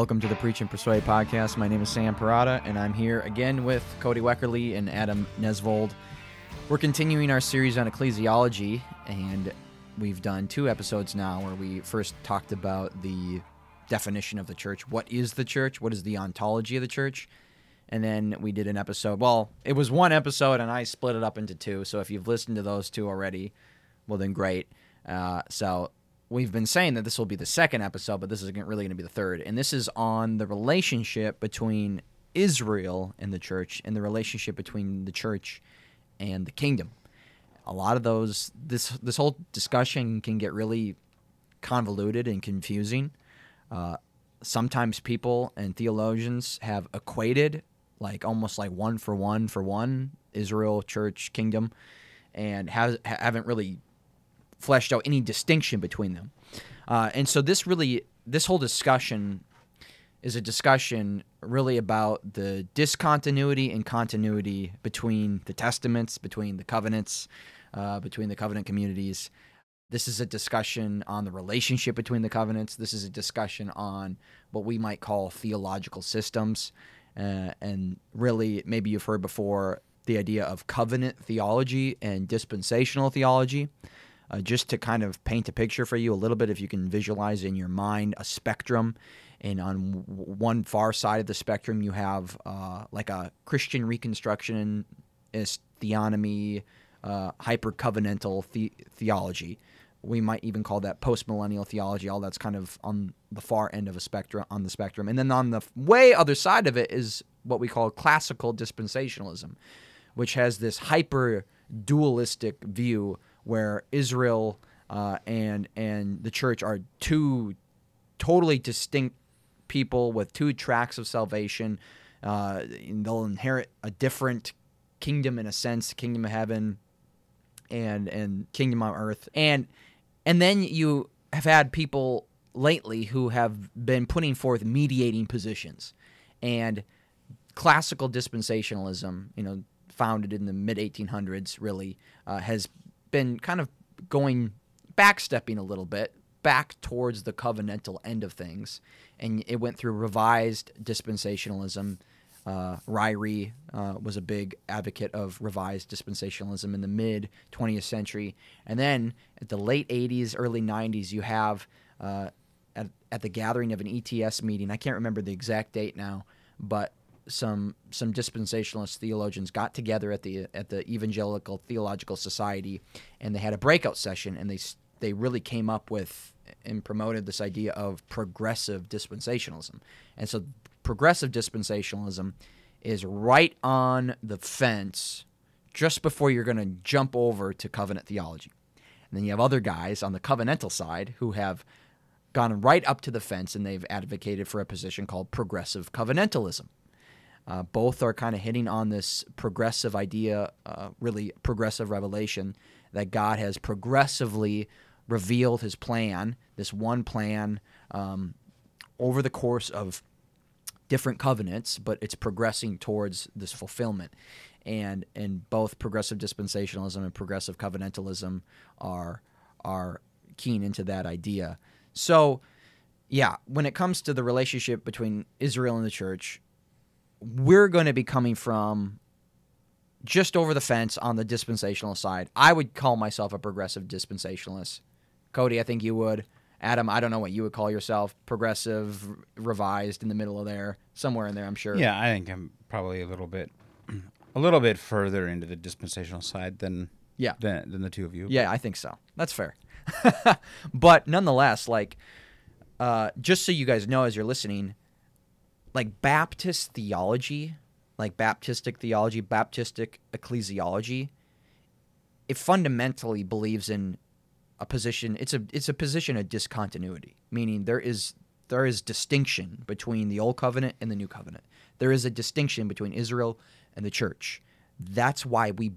Welcome to the Preach and Persuade podcast. My name is Sam Parada, and I'm here again with Cody Weckerly and Adam Nesvold. We're continuing our series on ecclesiology, and we've done two episodes now where we first talked about the definition of the church. What is the church? What is the ontology of the church? And then we did an episode. Well, it was one episode, and I split it up into two. So if you've listened to those two already, well, then great. Uh, so we've been saying that this will be the second episode, but this is really going to be the third. And this is on the relationship between Israel and the church and the relationship between the church and the kingdom. A lot of those this this whole discussion can get really convoluted and confusing. Uh, sometimes people and theologians have equated like almost like one for one for one Israel, church, kingdom, and haven't really fleshed out any distinction between them. Uh, and so this really, this whole discussion is a discussion really about the discontinuity and continuity between the testaments, between the covenants, uh, between the covenant communities. This is a discussion on the relationship between the covenants. This is a discussion on what we might call theological systems. Uh, and really, maybe you've heard before the idea of covenant theology and dispensational theology uh, just to kind of paint a picture for you a little bit, if you can visualize in your mind a spectrum. And on w- one far side of the spectrum, you have uh, like a Christian Reconstructionist theonomy, uh, hyper covenantal the- theology. We might even call that post millennial theology. All that's kind of on the far end of a spectrum on the spectrum. And then on the way other side of it is what we call classical dispensationalism, which has this hyper dualistic view where Israel uh, and and the church are two totally distinct people with two tracks of salvation. Uh, they'll inherit a different kingdom in a sense, kingdom of heaven, and and kingdom on earth, and and then you have had people lately who have been putting forth mediating positions, and classical dispensationalism, you know, founded in the mid 1800s, really uh, has been kind of going backstepping a little bit back towards the covenantal end of things, and it went through revised dispensationalism. Uh, Ryrie uh, was a big advocate of revised dispensationalism in the mid 20th century, and then at the late 80s, early 90s, you have uh, at, at the gathering of an ETS meeting. I can't remember the exact date now, but some some dispensationalist theologians got together at the at the Evangelical Theological Society, and they had a breakout session, and they they really came up with and promoted this idea of progressive dispensationalism, and so progressive dispensationalism is right on the fence just before you're going to jump over to covenant theology. And then you have other guys on the covenantal side who have gone right up to the fence and they've advocated for a position called progressive covenantalism. Uh, both are kind of hitting on this progressive idea, uh, really progressive revelation that God has progressively revealed his plan, this one plan, um, over the course of different covenants, but it's progressing towards this fulfillment. And and both progressive dispensationalism and progressive covenantalism are are keen into that idea. So, yeah, when it comes to the relationship between Israel and the church, we're going to be coming from just over the fence on the dispensational side. I would call myself a progressive dispensationalist. Cody, I think you would. Adam, I don't know what you would call yourself. Progressive, revised in the middle of there, somewhere in there, I'm sure. Yeah, I think I'm probably a little bit, a little bit further into the dispensational side than yeah than, than the two of you. Yeah, I think so. That's fair. but nonetheless, like, uh, just so you guys know, as you're listening, like Baptist theology, like Baptistic theology, Baptistic ecclesiology, it fundamentally believes in a position. It's a it's a position of discontinuity, meaning there is there is distinction between the old covenant and the new covenant. There is a distinction between Israel and the church. That's why we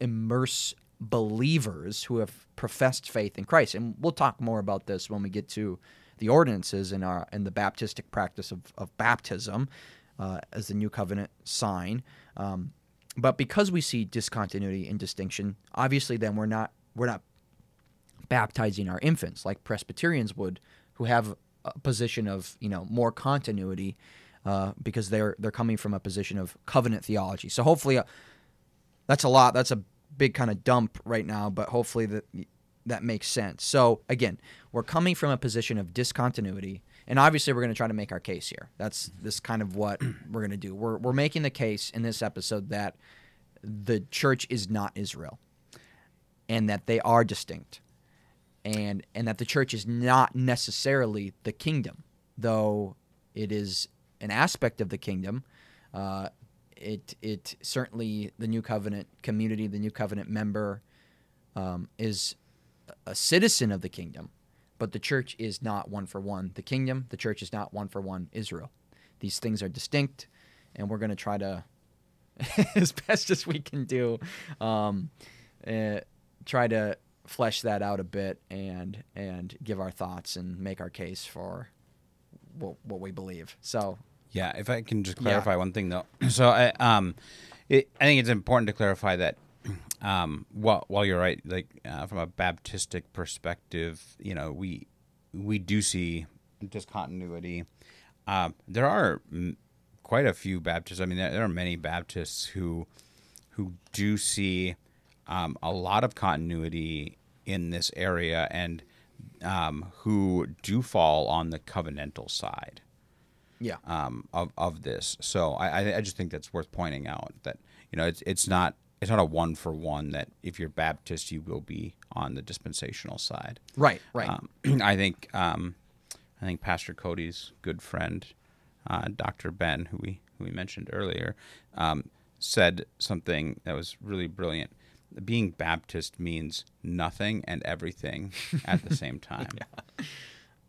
immerse believers who have professed faith in Christ. And we'll talk more about this when we get to the ordinances in our in the Baptistic practice of, of baptism uh, as the new covenant sign. Um, but because we see discontinuity and distinction, obviously, then we're not we're not baptizing our infants like Presbyterians would, who have a position of you know more continuity uh, because they're they're coming from a position of covenant theology. So hopefully, uh, that's a lot. That's a big kind of dump right now, but hopefully that that makes sense. So again, we're coming from a position of discontinuity, and obviously we're going to try to make our case here. That's this kind of what we're going to do. We're we're making the case in this episode that the church is not Israel, and that they are distinct, and and that the church is not necessarily the kingdom, though it is an aspect of the kingdom. Uh, it it certainly the new covenant community, the new covenant member, um, is a citizen of the kingdom, but the church is not one for one the kingdom. The church is not one for one Israel. These things are distinct, and we're going to try to, as best as we can do, um, uh, try to flesh that out a bit and and give our thoughts and make our case for what, what we believe. So Yeah, if I can just Yeah. clarify one thing though. So I um, it, I think it's important to clarify that um, while while you're right, like uh, from a Baptistic perspective, you know, we we do see discontinuity. Um, there are mm, quite a few Baptists. I mean, there, there are many Baptists who who do see um, a lot of continuity in this area and um, who do fall on the covenantal side yeah, um, of of this. So I I- I just think that's worth pointing out that you know it's it's not it's not a one for one that if you're Baptist you will be on the dispensational side. right, right. Um, I think um, I think Pastor Cody's good friend, uh, Dr. Ben, who we who we mentioned earlier, um, said something that was really brilliant. Being Baptist means nothing and everything at the same time.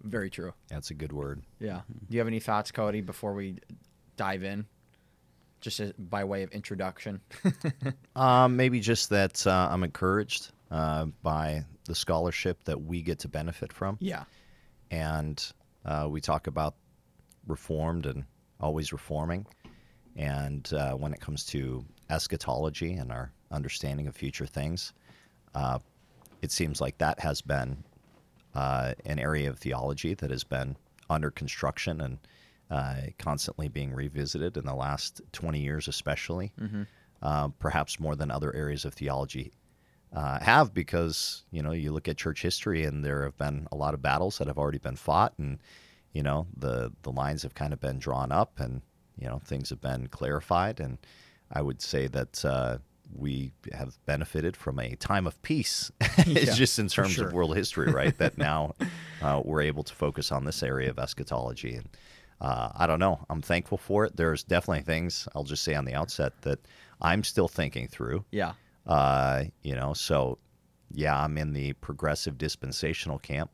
Very true. That's a good word. Yeah. Do you have any thoughts, Cody, before we dive in? Just as, by way of introduction. Um, maybe just that uh, I'm encouraged uh, by the scholarship that we get to benefit from. yeah. And uh, we talk about reformed and always reforming. And uh, when it comes to eschatology and our understanding of future things, uh, it seems like that has been uh, an area of theology that has been under construction and uh, constantly being revisited in the last 20 years, especially, uh, perhaps more than other areas of theology uh, have, because you know you look at church history and there have been a lot of battles that have already been fought, and you know the the lines have kind of been drawn up, and you know things have been clarified, and I would say that. Uh, we have benefited from a time of peace, Yeah, just in terms sure. of world history, right? that now uh, we're able to focus on this area of eschatology. And uh, I don't know. I'm thankful for it. There's definitely things I'll just say on the outset that I'm still thinking through. Yeah. Uh, you know, so yeah, I'm in the progressive dispensational camp.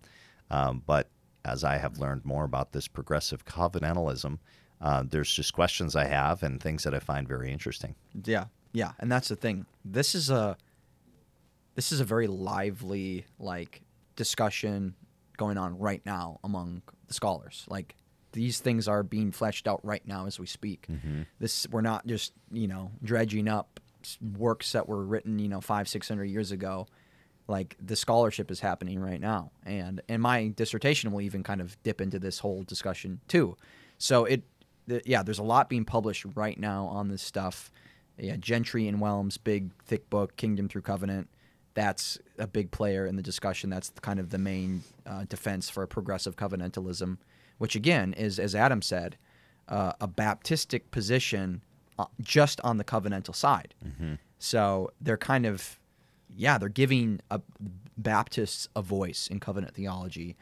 Um, but as I have learned more about this progressive covenantalism, uh, there's just questions I have and things that I find very interesting. Yeah. Yeah. And that's the thing. This is a this is a very lively like discussion going on right now among the scholars. Like these things are being fleshed out right now as we speak. This we're not just, you know, dredging up works that were written, you know, 5 600 years ago. Like the scholarship is happening right now. And and my dissertation will even kind of dip into this whole discussion too. So it th- yeah, there's a lot being published right now on this stuff. Yeah, Gentry and Wellum's big thick book, Kingdom Through Covenant. That's a big player in the discussion. That's kind of the main uh, defense for progressive covenantalism, which again is, as Adam said, uh, a Baptistic position uh, just on the covenantal side. So they're kind of, yeah, they're giving a, Baptists a voice in covenant theology,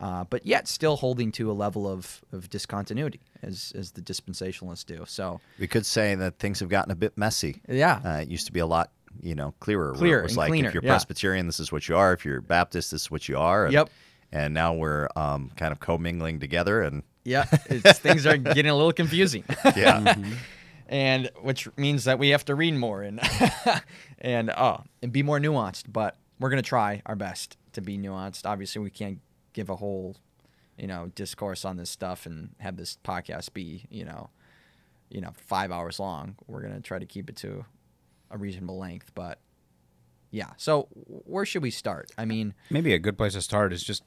uh, but yet still holding to a level of, of discontinuity as, as the dispensationalists do. So, We could say that things have gotten a bit messy. yeah. Uh, it used to be a lot, you know, clearer. where Clearer it was and like cleaner, if you're yeah. Presbyterian, this is what you are. If you're Baptist, this is what you are. And, Yep. And now we're um, kind of commingling together, and Yeah, it's, things are getting a little confusing. yeah, and which means that we have to read more and and uh and be more nuanced. But we're gonna try our best to be nuanced. Obviously, we can't give a whole you know discourse on this stuff and have this podcast be you know you know five hours long. We're gonna try to keep it to a reasonable length, but. Yeah. So where should we start? I mean, Maybe a good place to start is just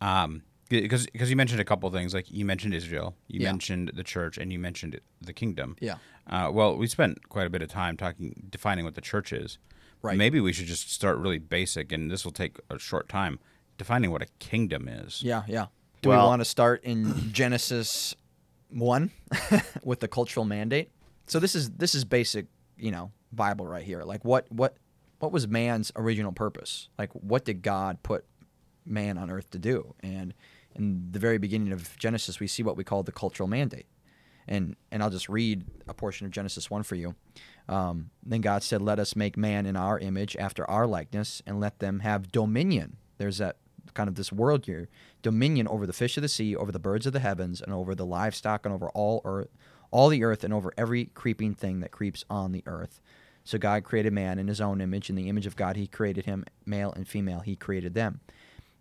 um, because because you mentioned a couple things like you mentioned Israel, you Yeah. mentioned the church, and you mentioned the kingdom. Yeah. Uh, well, we spent quite a bit of time talking defining what the church is. Right. Maybe we should just start really basic, and this will take a short time defining what a kingdom is. Yeah, yeah. Do we want to start in Genesis one with the cultural mandate? So this is this is basic, you know, Bible right here. Like what what what was man's original purpose? Like what did God put man on earth to do? And in the very beginning of Genesis, we see what we call the cultural mandate. And and I'll just read a portion of Genesis one for you. Um, then God said, "Let us make man in our image, after our likeness, and let them have dominion." There's that kind of this world here, dominion over the fish of the sea, over the birds of the heavens, and over the livestock, and over all earth, all the earth, and over every creeping thing that creeps on the earth. So God created man in His own image, in the image of God He created him, male and female He created them.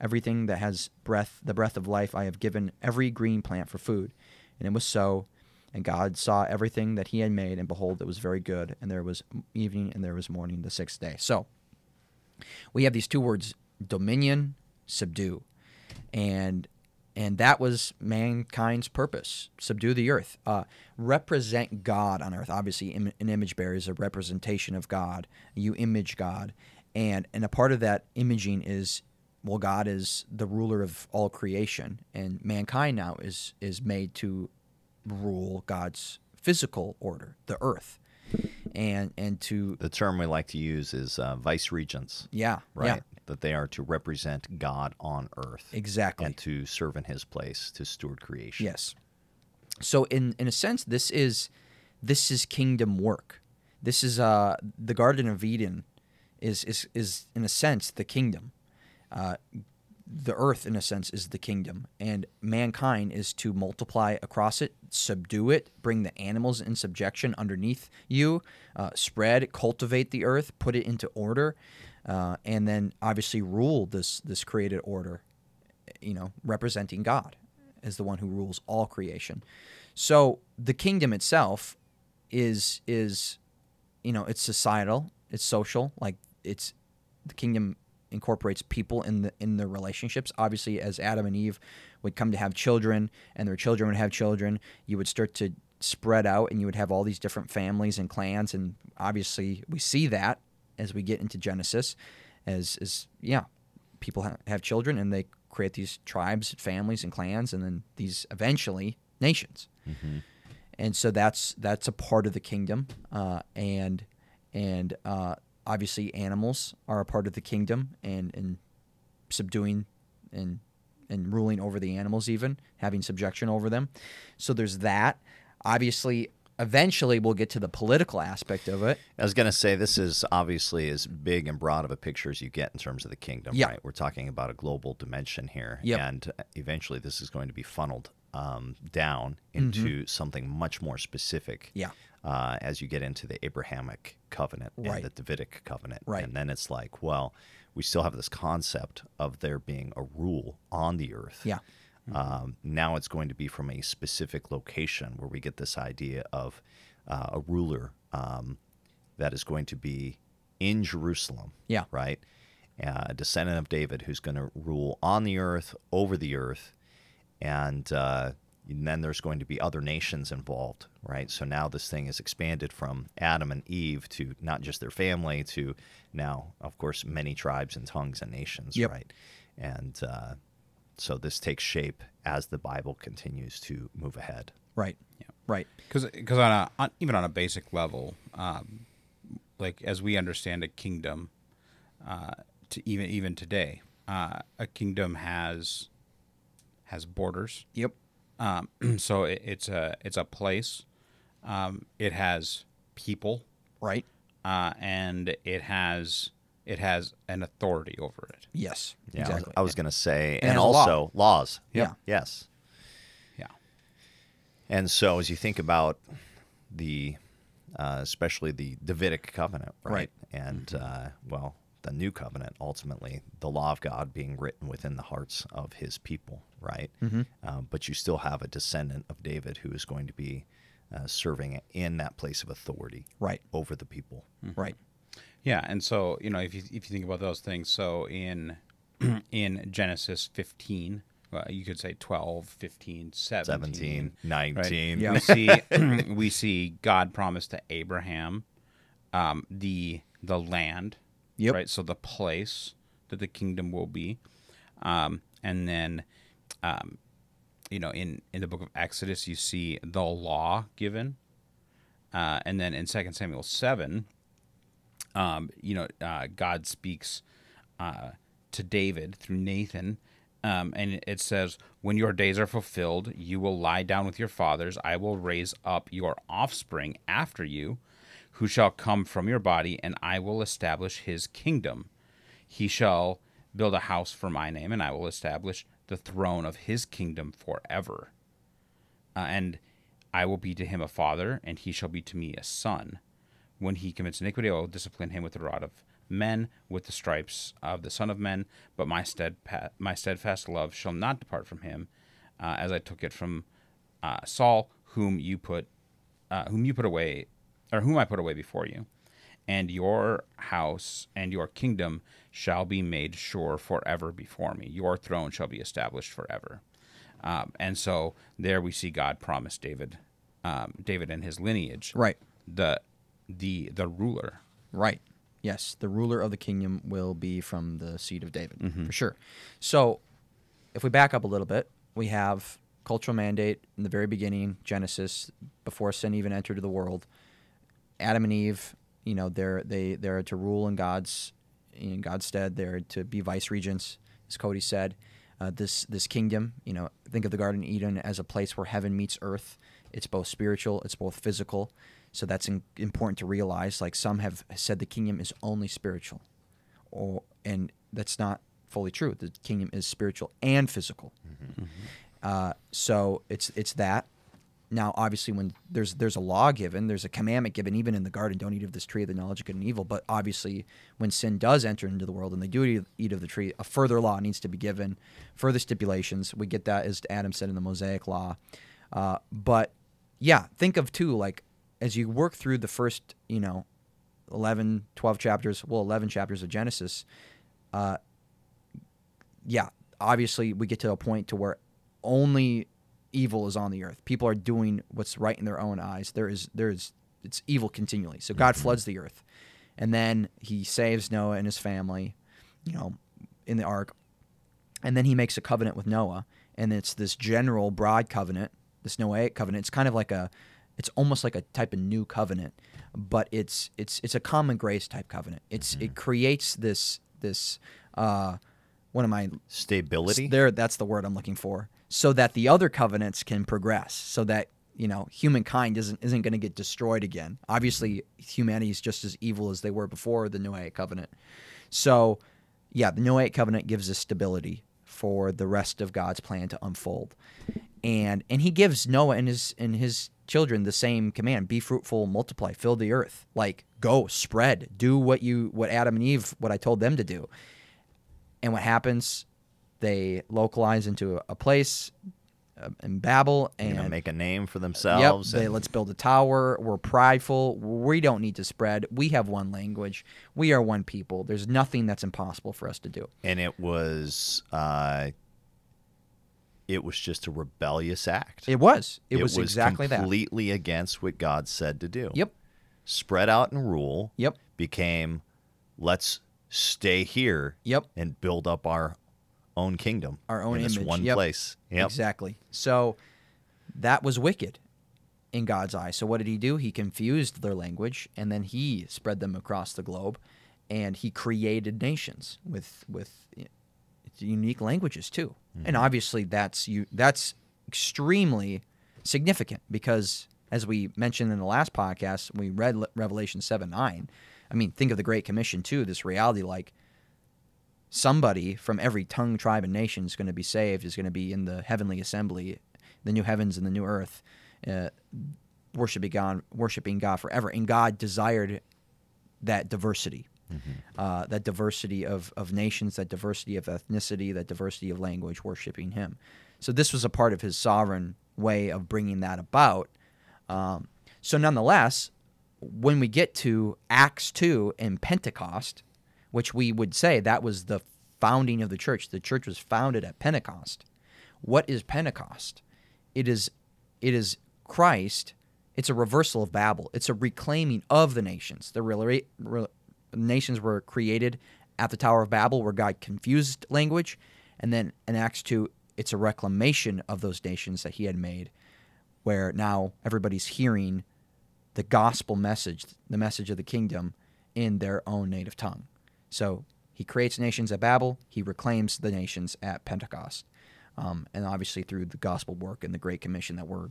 everything that has breath, the breath of life, I have given every green plant for food. And it was so. And God saw everything that he had made, and behold, it was very good. And there was evening, and there was morning the sixth day. So we have these two words dominion, subdue. And and that was mankind's purpose subdue the earth uh, represent god on earth obviously im- an image bearer is a representation of god you image god and and a part of that imaging is well god is the ruler of all creation and mankind now is is made to rule god's physical order the earth and and to The term we like to use is uh, vice regents, yeah right? yeah That they are to represent God on earth exactly and to serve in His place to steward creation. Yes. So in in a sense, this is this is kingdom work. This is uh the Garden of Eden is is is in a sense the kingdom. Uh, the earth, in a sense, is the kingdom, and mankind is to multiply across it, subdue it, bring the animals in subjection underneath you, uh, spread, cultivate the earth, put it into order, uh, and then obviously rule this this created order. You know, representing God as the one who rules all creation. So the kingdom itself is is you know it's societal, it's social, like it's the kingdom incorporates people in the in their relationships. Obviously, as Adam and Eve would come to have children, and their children would have children, you would start to spread out, and you would have all these different families and clans. And obviously, we see that as we get into Genesis, as as yeah, people ha- have children, and they create these tribes, families, and clans, and then these eventually nations. And so that's that's a part of the kingdom, uh, and and uh, obviously animals are a part of the kingdom, and and subduing and and ruling over the animals, even having subjection over them. So there's that. Obviously, eventually we'll get to the political aspect of it. I was going to say this is obviously as big and broad of a picture as you get in terms of the kingdom, Yeah. right? We're talking about a global dimension here, Yep. and eventually this is going to be funneled um, down into something much more specific. Mm-hmm. Yeah. Uh, as you get into the Abrahamic covenant Right. and the Davidic covenant, Right. and then it's like, well, we still have this concept of there being a rule on the earth. Yeah. Um, now it's going to be from a specific location where we get this idea of uh, a ruler um, that is going to be in Jerusalem. Yeah. Right? Uh, a descendant of David who's going to rule on the earth, over the earth. And, uh, and then there's going to be other nations involved, right? So now this thing is expanded from Adam and Eve to not just their family to now, of course, many tribes and tongues and nations, Yep. right? And uh, so this takes shape as the Bible continues to move ahead. Right. Yeah. Right. because because on a on, even on a basic level, um, like as we understand a kingdom, uh, to even even today, uh, a kingdom has has borders. Yep. Um, so it, it's a it's a place. Um, it has people, Right. uh, and it has it has an authority over it. Yes. Yeah, I was- exactly. I was, going to say, And and, has a law. also laws. Yeah. Yes. Yeah. And so, as you think about the, uh, especially the Davidic covenant, right? Right. And uh, well, the new covenant, ultimately, the law of God being written within the hearts of His people, right? Mm-hmm. Um, but you still have a descendant of David who is going to be uh, serving in that place of authority Right. over the people. Right. Yeah, and so you know if you if you think about those things, so in in Genesis 15, well, you could say 12, 15, 17, 17, right? 19. Yeah. We see we see God promised to Abraham um, the the land, Yep. right? So the place that the kingdom will be, um, and then, um, you know, in in the book of Exodus, you see the law given, uh, and then in Second Samuel seven, um, you know, uh, God speaks uh, to David through Nathan, um, and it says, "When your days are fulfilled, you will lie down with your fathers. I will raise up your offspring after you, who shall come from your body, and I will establish his kingdom. He shall build a house for my name, and I will establish the throne of his kingdom forever. Uh, and I will be to him a father, and he shall be to me a son." When he commits iniquity, I will discipline him with the rod of men, with the stripes of the Son of Men. But my steadpa- my steadfast love shall not depart from him, uh, as I took it from uh, Saul, whom you put, uh, whom you put away, or whom I put away before you. And your house and your kingdom shall be made sure forever before me. Your throne shall be established forever. Um, and so there we see God promise David, um, David and his lineage, Right. the the the ruler. Right. Yes, the ruler of the kingdom will be from the seed of David, Mm-hmm. for sure. So, if we back up a little bit, we have cultural mandate in the very beginning, Genesis, before sin even entered the world. Adam and Eve, you know, they're they they're to rule in God's in God's stead. They're to be vice regents, as Cody said. Uh, this this kingdom, you know, think of the Garden of Eden as a place where heaven meets earth. It's both spiritual, it's both physical. So that's in, important to realize. Like some have said, the kingdom is only spiritual, or and that's not fully true. The kingdom is spiritual and physical. Uh, so it's it's that. Now, obviously, when there's there's a law given, there's a commandment given, even in the garden, don't eat of this tree of the knowledge of good and evil. But obviously, when sin does enter into the world and they do eat- of the tree, a further law needs to be given, further stipulations. We get that as Adam said in the Mosaic law. Uh, but yeah, think of too like as you work through the first, you know, 11, 12 chapters, well, 11 chapters of Genesis, uh, yeah, obviously we get to a point to where only evil is on the earth. People are doing what's right in their own eyes. There is there is it's evil continually. So God floods the earth. And then he saves Noah and his family, you know, in the ark. And then he makes a covenant with Noah, and it's this general broad covenant, this Noahic covenant. It's kind of like a it's almost like a type of new covenant, but it's it's it's a common grace type covenant. It's it creates this this uh one of my Stability. there, that's the word I'm looking for. So that the other covenants can progress. So that you know humankind isn't isn't going to get destroyed again. Obviously, humanity is just as evil as they were before the Noahic covenant. So, yeah, the Noahic covenant gives us stability for the rest of God's plan to unfold, and and He gives Noah and his and his children the same command: be fruitful, multiply, fill the earth. Like go, spread, do what you what Adam and Eve what I told them to do. And what happens? They localize into a, place uh, in Babel you know, and make a name for Yep, themselves. they, let's build a tower. We're prideful. We don't need to spread. We have one language. We are one people. There's nothing that's impossible for us to do. and it was uh, it was just a rebellious act. It was. It, was, exactly that. completely against what God said to do. Yep. Spread out and rule. Yep. Became, let's stay here. Yep. And build up our own kingdom. Our own in this image. one Yep. place. Yep. Exactly. So that was wicked in God's eye. So what did he do? He confused their language and then he spread them across the globe and he created nations with with eh, unique languages too. And mm-hmm. obviously that's you that's extremely significant because as we mentioned in the last podcast, we read Revelation 7 9. I mean, think of the Great Commission too, this reality like somebody from every tongue, tribe, and nation is going to be saved, is going to be in the heavenly assembly, the new heavens and the new earth. uh, worshiping God, worshiping God forever, and God desired that diversity, uh, that diversity of of nations, that diversity of ethnicity, that diversity of language, worshiping Him. So this was a part of His sovereign way of bringing that about. Um, so nonetheless, when we get to Acts two and Pentecost, which we would say that was the founding of the church, the church was founded at Pentecost. What is Pentecost? It is it is Christ. It's a reversal of Babel. It's a reclaiming of the nations. The rela- re- nations were created at the Tower of Babel, where God confused language, and then in Acts two, it's a reclamation of those nations that He had made, where now everybody's hearing the gospel message, the message of the kingdom, in their own native tongue. So He creates nations at Babel. He reclaims the nations at Pentecost um, and obviously through the gospel work and the Great Commission that we're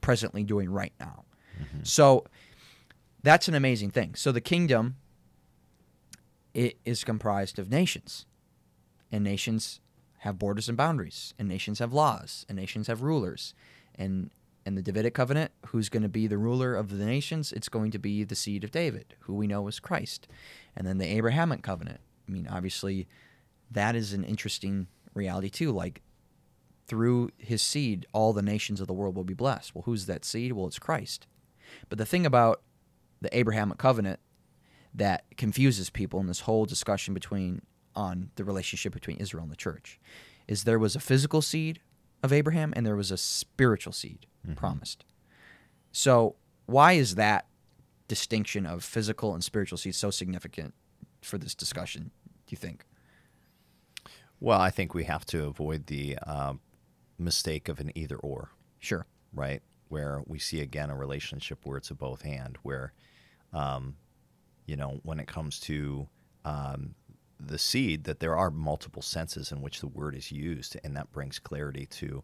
presently doing right now. So that's an amazing thing. So the kingdom it is comprised of nations, and nations have borders and boundaries, and nations have laws, and nations have rulers, and and the Davidic covenant, who's going to be the ruler of the nations? It's going to be the seed of David, who we know is Christ, and then the Abrahamic covenant. I mean, obviously, that is an interesting reality too. Like through his seed, all the nations of the world will be blessed. Well, who's that seed? Well, it's Christ. But the thing about the Abrahamic covenant that confuses people in this whole discussion between on the relationship between Israel and the church is there was a physical seed of Abraham and there was a spiritual seed promised. So, why is that distinction of physical and spiritual seed so significant for this discussion, do you think? Well, I think we have to avoid the uh, mistake of an either or, Sure. right? Where we see again a relationship where it's a both hand, where, um, you know, when it comes to um, the seed, that there are multiple senses in which the word is used, and that brings clarity to,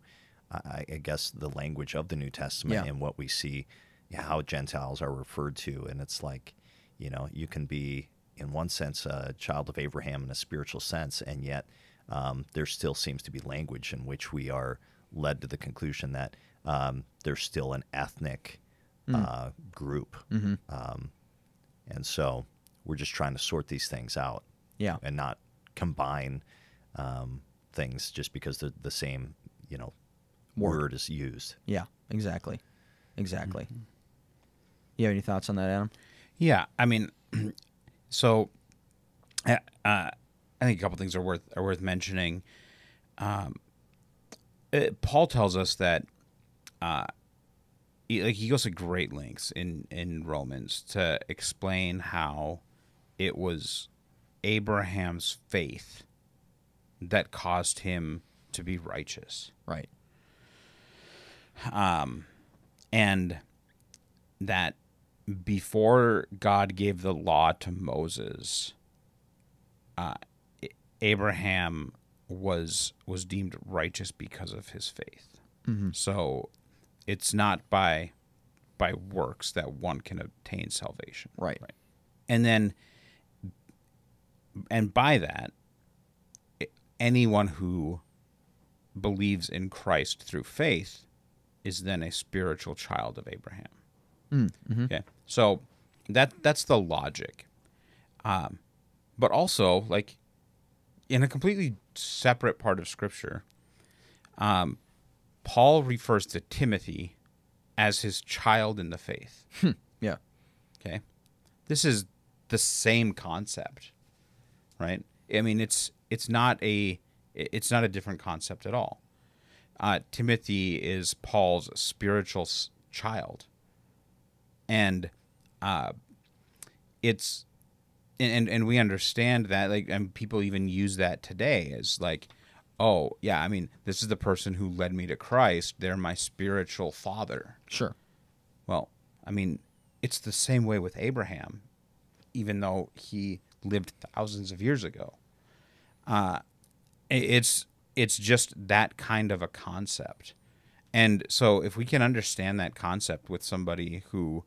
I, I guess, the language of the New Testament Yeah. and what we see, how Gentiles are referred to, and it's like, you know, you can be in one sense a child of Abraham in a spiritual sense, and yet um, there still seems to be language in which we are led to the conclusion that um, there's still an ethnic uh, group, um, and so we're just trying to sort these things out Yeah. and not combine um, things just because the the same you know Word. word is used. Yeah, exactly. Exactly. You have any thoughts on that, Adam? Yeah, I mean, so uh, uh, I think a couple things are worth are worth mentioning. Um, uh, Paul tells us that uh, he, like he goes to great lengths in in Romans to explain how it was Abraham's faith that caused him to be righteous Right. Um, and that before God gave the law to Moses, uh, Abraham was was deemed righteous because of his faith. So it's not by by works that one can obtain salvation. Right. And then and by that anyone who believes in Christ through faith is then a spiritual child of Abraham. Okay, so that that's the logic, um, but also like in a completely separate part of Scripture, um, Paul refers to Timothy as his child in the faith. Yeah. Okay, this is the same concept, right? I mean, it's it's not a it's not a different concept at all. Uh, Timothy is Paul's spiritual s- child, and uh, it's and and we understand that like and people even use that today as like oh yeah i mean this is the person who led me to christ they're my spiritual father Sure. well, I mean, it's the same way with Abraham, even though he lived thousands of years ago. Uh, it's it's just that kind of a concept, and so if we can understand that concept with somebody who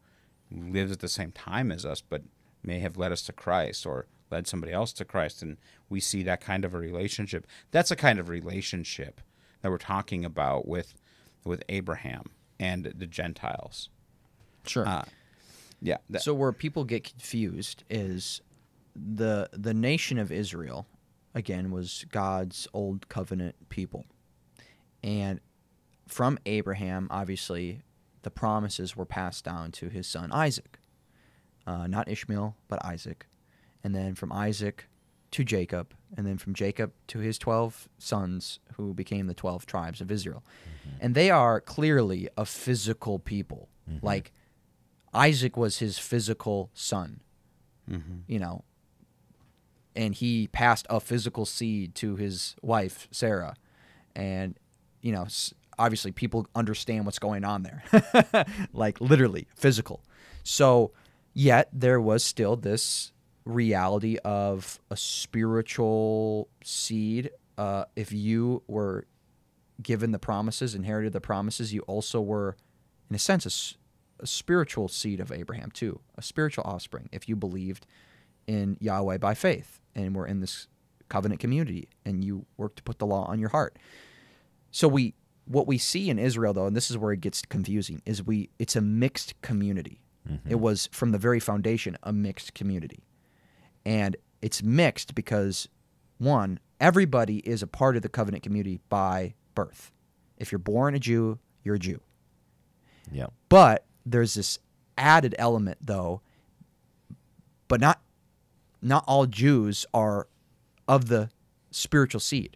lives at the same time as us, but may have led us to Christ or led somebody else to Christ, and we see that kind of a relationship. That's a kind of relationship that we're talking about with with Abraham and the Gentiles. Sure. Uh, yeah. that- so where people get confused is the the nation of Israel again was God's old covenant people. And from Abraham, obviously, the promises were passed down to his son Isaac. Uh, not Ishmael, but Isaac. And then from Isaac to Jacob, and then from Jacob to his 12 sons, who became the 12 tribes of Israel. Mm-hmm. And they are clearly a physical people. Mm-hmm. Like, Isaac was his physical son, mm-hmm. you know, and he passed a physical seed to his wife, Sarah. And, you know, obviously people understand what's going on there, like literally physical. So, yet there was still this reality of a spiritual seed. Uh, if you were given the promises, inherited the promises, you also were, in a sense, a spiritual seed of Abraham too, a spiritual offspring. If you believed in Yahweh by faith and we're in this covenant community and you work to put the law on your heart. So we what we see in Israel though, and this is where it gets confusing, is we it's a mixed community. Mm-hmm. It was from the very foundation a mixed community. And it's mixed because one, everybody is a part of the covenant community by birth. If you're born a Jew, you're a Jew. Yep. But there's this added element though, but not not all Jews are of the spiritual seed.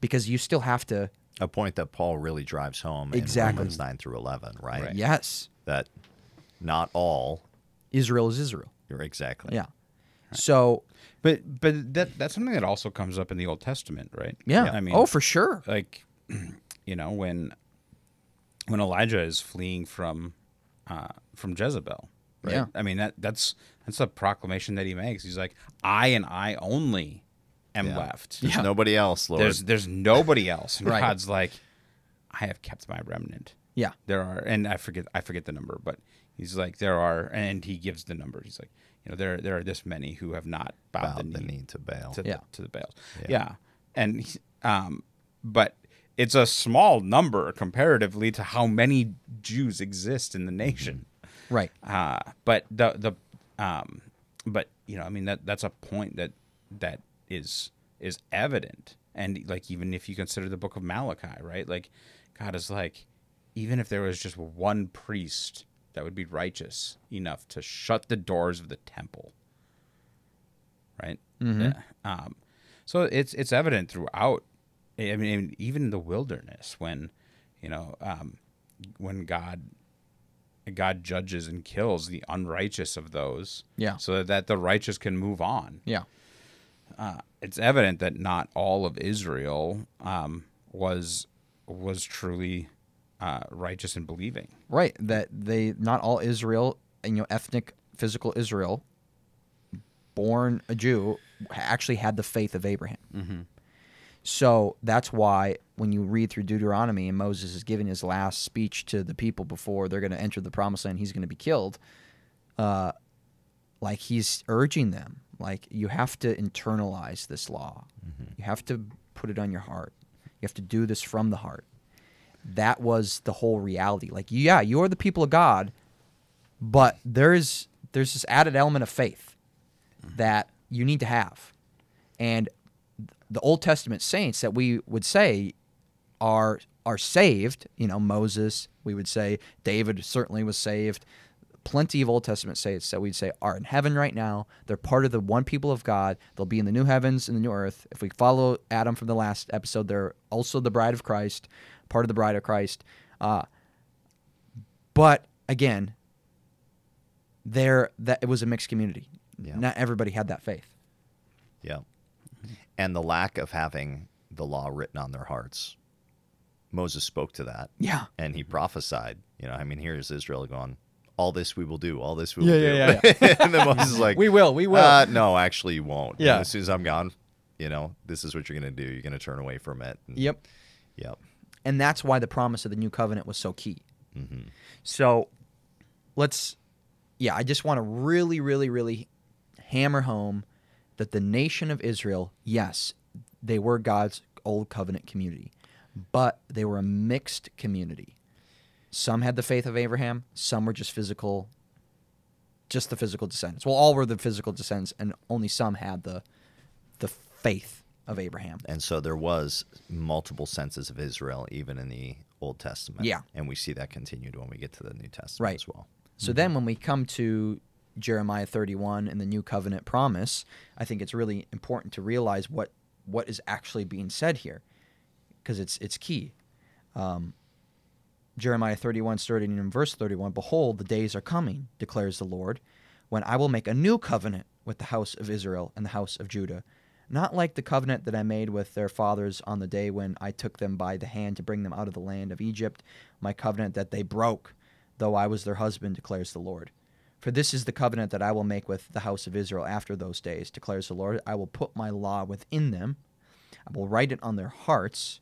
Because you still have to A point that Paul really drives home Exactly. in Romans 9 through 11, right? Right. yes, That not all, Israel is Israel. you're exactly. Yeah. So but but that that's something that also comes up in the Old Testament, right? yeah. I mean, oh for sure. like you know when when Elijah is fleeing from uh, from Jezebel. Right? Yeah. I mean that that's that's a proclamation that he makes. He's like, I and I only am Yeah. left. There's nobody else, Lord. There's there's nobody else. And Right. God's like, I have kept my remnant. Yeah. There are, and I forget I forget the number, but he's like there are, and he gives the number. He's like, you know, there there are this many who have not bowed, bowed the the knee knee to Baal. to, Yeah. to the Baals. Yeah. Yeah. And um but it's a small number comparatively to how many Jews exist in the nation. Right. Uh but the the um but you know, I mean that that's a point that that is is evident. And like even if you consider the book of Malachi, right? Like God is like even if there was just one priest that would be righteous enough to shut the doors of the temple right? Yeah. Um, so it's it's evident throughout. I mean, even in the wilderness, when you know, um, when God God judges and kills the unrighteous of those, Yeah. so that the righteous can move on. Yeah. Uh, it's evident that not all of Israel um, was was truly uh, righteous and believing. Right. That they not all Israel, you know, ethnic physical Israel, born a Jew, actually had the faith of Abraham. So that's why when you read through Deuteronomy and Moses is giving his last speech to the people before they're going to enter the promised land, he's going to be killed. Uh, like he's urging them, like you have to internalize this law. You have to put it on your heart. You have to do this from the heart. That was the whole reality. Like, yeah, you are the people of God, but there's there's this added element of faith that you need to have. And the Old Testament saints that we would say are are saved, you know, Moses, we would say David certainly was saved. Plenty of Old Testament saints that we'd say are in heaven right now. They're part of the one people of God. They'll be in the new heavens and the new earth. If we follow Adam from the last episode, they're also the bride of Christ, part of the bride of Christ. Uh, but again, there that it was a mixed community. Yeah. Not everybody had that faith. Yeah. And the lack of having the law written on their hearts. Moses spoke to that. Yeah. And he prophesied. You know, I mean, here's Israel going, all this we will do, all this we will yeah, do. Yeah, and then Moses is like, We will, we will. Uh, no, actually, you won't. And Yeah. as soon as I'm gone, you know, this is what you're going to do. You're going to turn away from it. And- Yep. Yep. and that's why the promise of the new covenant was so key. So let's, yeah, I just want to really, really, really hammer home that the nation of Israel, yes, they were God's old covenant community, but they were a mixed community. Some had the faith of Abraham. Some were just physical, just the physical descendants. Well, all were the physical descendants, and only some had the the faith of Abraham. And so there was multiple senses of Israel even in the Old Testament. Yeah. And we see that continued when we get to the New Testament Right. as well. So then mm-hmm. when we come to Jeremiah 31 and the new covenant promise, I think it's really important to realize what what is actually being said here because it's it's key. Um, Jeremiah 31 starting in verse 31, behold the days are coming declares the Lord when I will make a new covenant with the house of Israel and the house of Judah not like the covenant that I made with their fathers on the day when I took them by the hand to bring them out of the land of Egypt, my covenant that they broke, though I was their husband, declares the Lord. For this is the covenant that I will make with the house of Israel after those days, declares the Lord. I will put my law within them, I will write it on their hearts,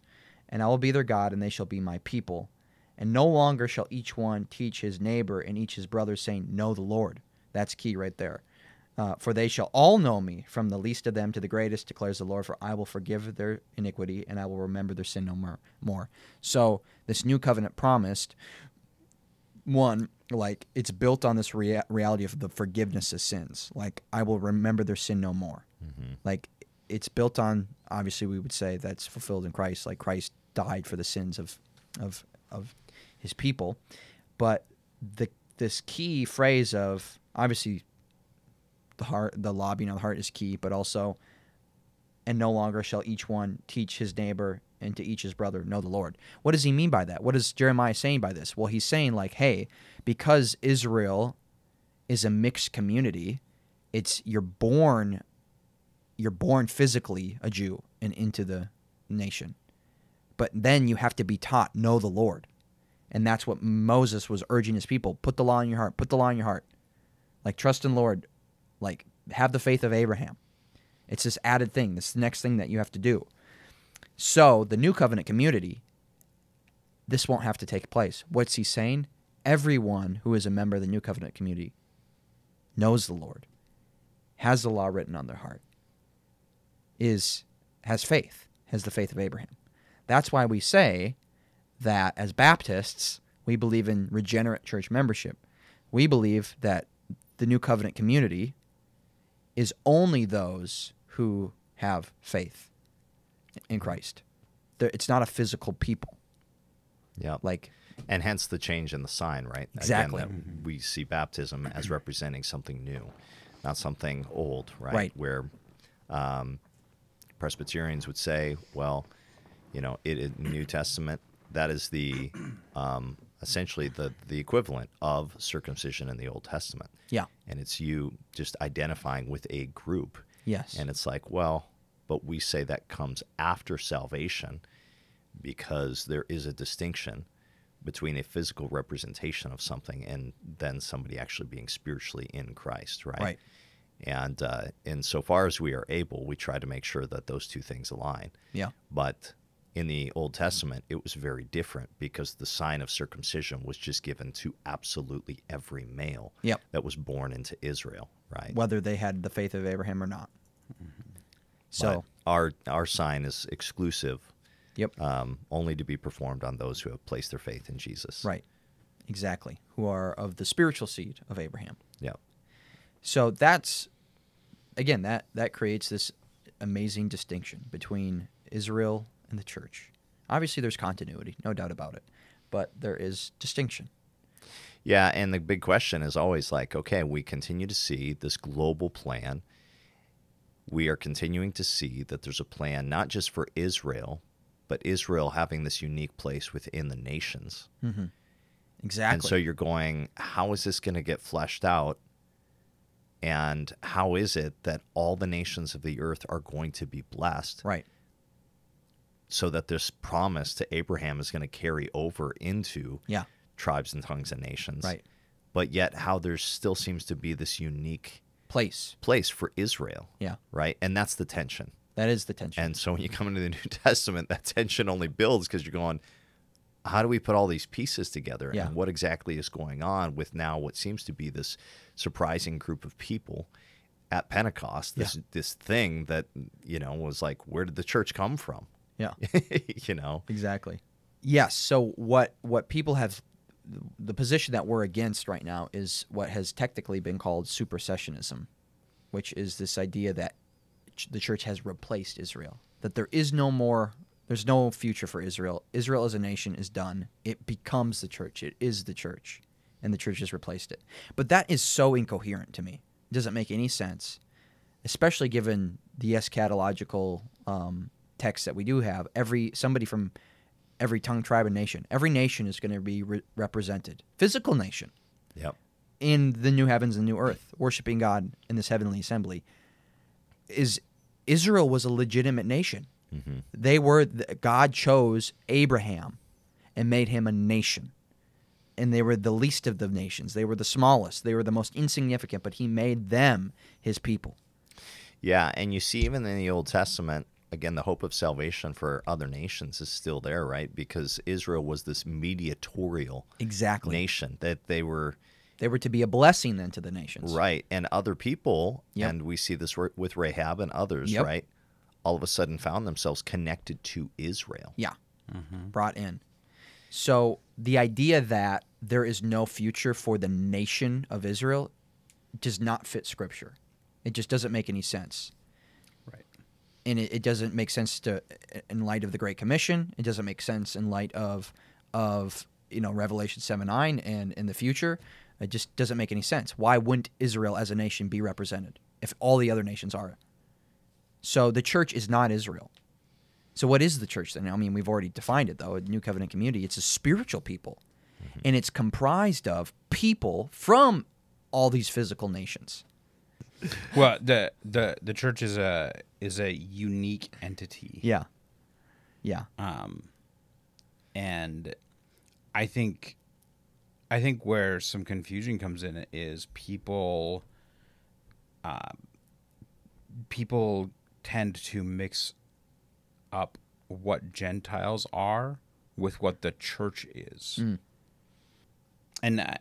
and I will be their God, and they shall be my people. And no longer shall each one teach his neighbor and each his brother, saying, Know the Lord. That's key right there. Uh, for they shall all know me, from the least of them to the greatest, declares the Lord. For I will forgive their iniquity, and I will remember their sin no more. more. So this new covenant promised, one, like it's built on this rea- reality of the forgiveness of sins. Like I will remember their sin no more. Mm-hmm. Like it's built on. Obviously, we would say that's fulfilled in Christ. Like Christ died for the sins of of of his people, but the this key phrase of obviously the heart the lobbying of the heart is key but also and no longer shall each one teach his neighbor and to each his brother know the lord. What does he mean by that? What is jeremiah saying by this? Well he's saying like hey because israel is a mixed community it's you're born you're born physically a jew and into the nation. But then you have to be taught know the lord. And that's what moses was urging his people put the law in your heart put the law in your heart. Like trust in lord. Like have the faith of abraham. It's this added thing this next thing that you have to do so the new covenant community this won't have to take place. What's he saying? Everyone who is a member of the new covenant community knows the lord has the law written on their heart is has faith has the faith of abraham. That's why we say that as baptists we believe in regenerate church membership. We believe that the new covenant community is only those who have faith in Christ. It's not a physical people. Yeah. Like, and hence the change in the sign, right? Exactly. Again, that we see baptism as representing something new, not something old, right? Right. Where um, Presbyterians would say, well, you know, it in the New Testament that is the um, essentially the the equivalent of circumcision in the Old Testament, yeah, and it's you just identifying with a group, yes, and it's like, well, but we say that comes after salvation because there is a distinction between a physical representation of something and then somebody actually being spiritually in Christ, right? Right. And uh, insofar as we are able, we try to make sure that those two things align. yeah, But in the Old Testament, it was very different because the sign of circumcision was just given to absolutely every male Yep. that was born into Israel, right? whether they had the faith of Abraham or not. So, But our our sign is exclusive, yep, um, only to be performed on those who have placed their faith in Jesus. right, exactly, who are of the spiritual seed of Abraham. Yeah. So that's again that that creates this amazing distinction between Israel and the church. Obviously, there's continuity, no doubt about it, but there is distinction. Yeah, and the big question is always like, okay, we continue to see this global plan. We are continuing to see that there's a plan not just for Israel, but Israel having this unique place within the nations. Exactly. And so you're going, how is this going to get fleshed out? And how is it that all the nations of the earth are going to be blessed right. so that this promise to Abraham is going to carry over into Yeah. tribes and tongues and nations? Right. But yet, how there still seems to be this unique Place. place for Israel, Yeah. right? And that's the tension. That is the tension. And so when you come into the New Testament, that tension only builds because you're going, how do we put all these pieces together? Yeah. And what exactly is going on with now what seems to be this surprising group of people at Pentecost? This this thing that you know was like, where did the church come from? yeah. you know, Exactly. Yes. So what what people have the position that we're against right now is what has technically been called supersessionism, which is this idea that ch- the church has replaced Israel, that there is no more, there's no future for Israel. Israel as a nation is done. It becomes the church. It is the church, and the church has replaced it. But that is so incoherent to me. It doesn't make any sense, especially given the eschatological um, text that we do have. Every somebody from every tongue, tribe, and nation. Every nation is going to be re- represented. Physical nation Yep. in the new heavens and new earth, worshiping God in this heavenly assembly. Is Israel was a legitimate nation. Mm-hmm. They were God chose Abraham and made him a nation. And they were the least of the nations. They were the smallest. They were the most insignificant, but he made them his people. Yeah, and you see even in the Old Testament, again, the hope of salvation for other nations is still there, right? Because Israel was this mediatorial Exactly. nation that they were They were to be a blessing then to the nations. right, and other people, Yep. and we see this with Rahab and others, Yep. right? All of a sudden found themselves connected to Israel. Yeah. Mm-hmm. Brought in. So the idea that there is no future for the nation of Israel does not fit scripture. It just doesn't make any sense. And it, it doesn't make sense to in light of the Great Commission. It doesn't make sense in light of of you know Revelation seven nine and in the future. It just doesn't make any sense. Why wouldn't Israel as a nation be represented if all the other nations are? So the church is not Israel. So what is the church then? I mean, we've already defined it though. A new covenant community. It's a spiritual people, mm-hmm. and it's comprised of people from all these physical nations. Well, the the the church is a is a unique entity. Yeah, yeah, um, and I think I think where some confusion comes in is people um, people tend to mix up what Gentiles are with what the church is, Mm. and. Uh, uh,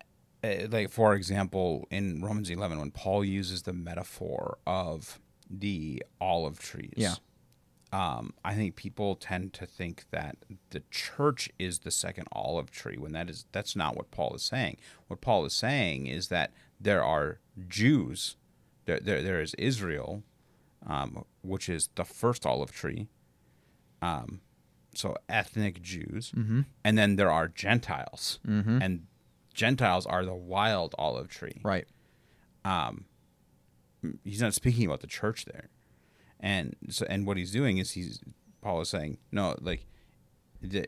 like for example in romans 11 when paul uses the metaphor of the olive trees Yeah. um, I think people tend to think that the church is the second olive tree when that is that's not what Paul is saying. What Paul is saying is that there are Jews, there there, there is Israel, um, which is the first olive tree, um, so ethnic Jews, mm-hmm. and then there are Gentiles, Mm-hmm. and Gentiles are the wild olive tree. Right. Um, he's not speaking about the church there. And so and what he's doing is he's paul is saying no like the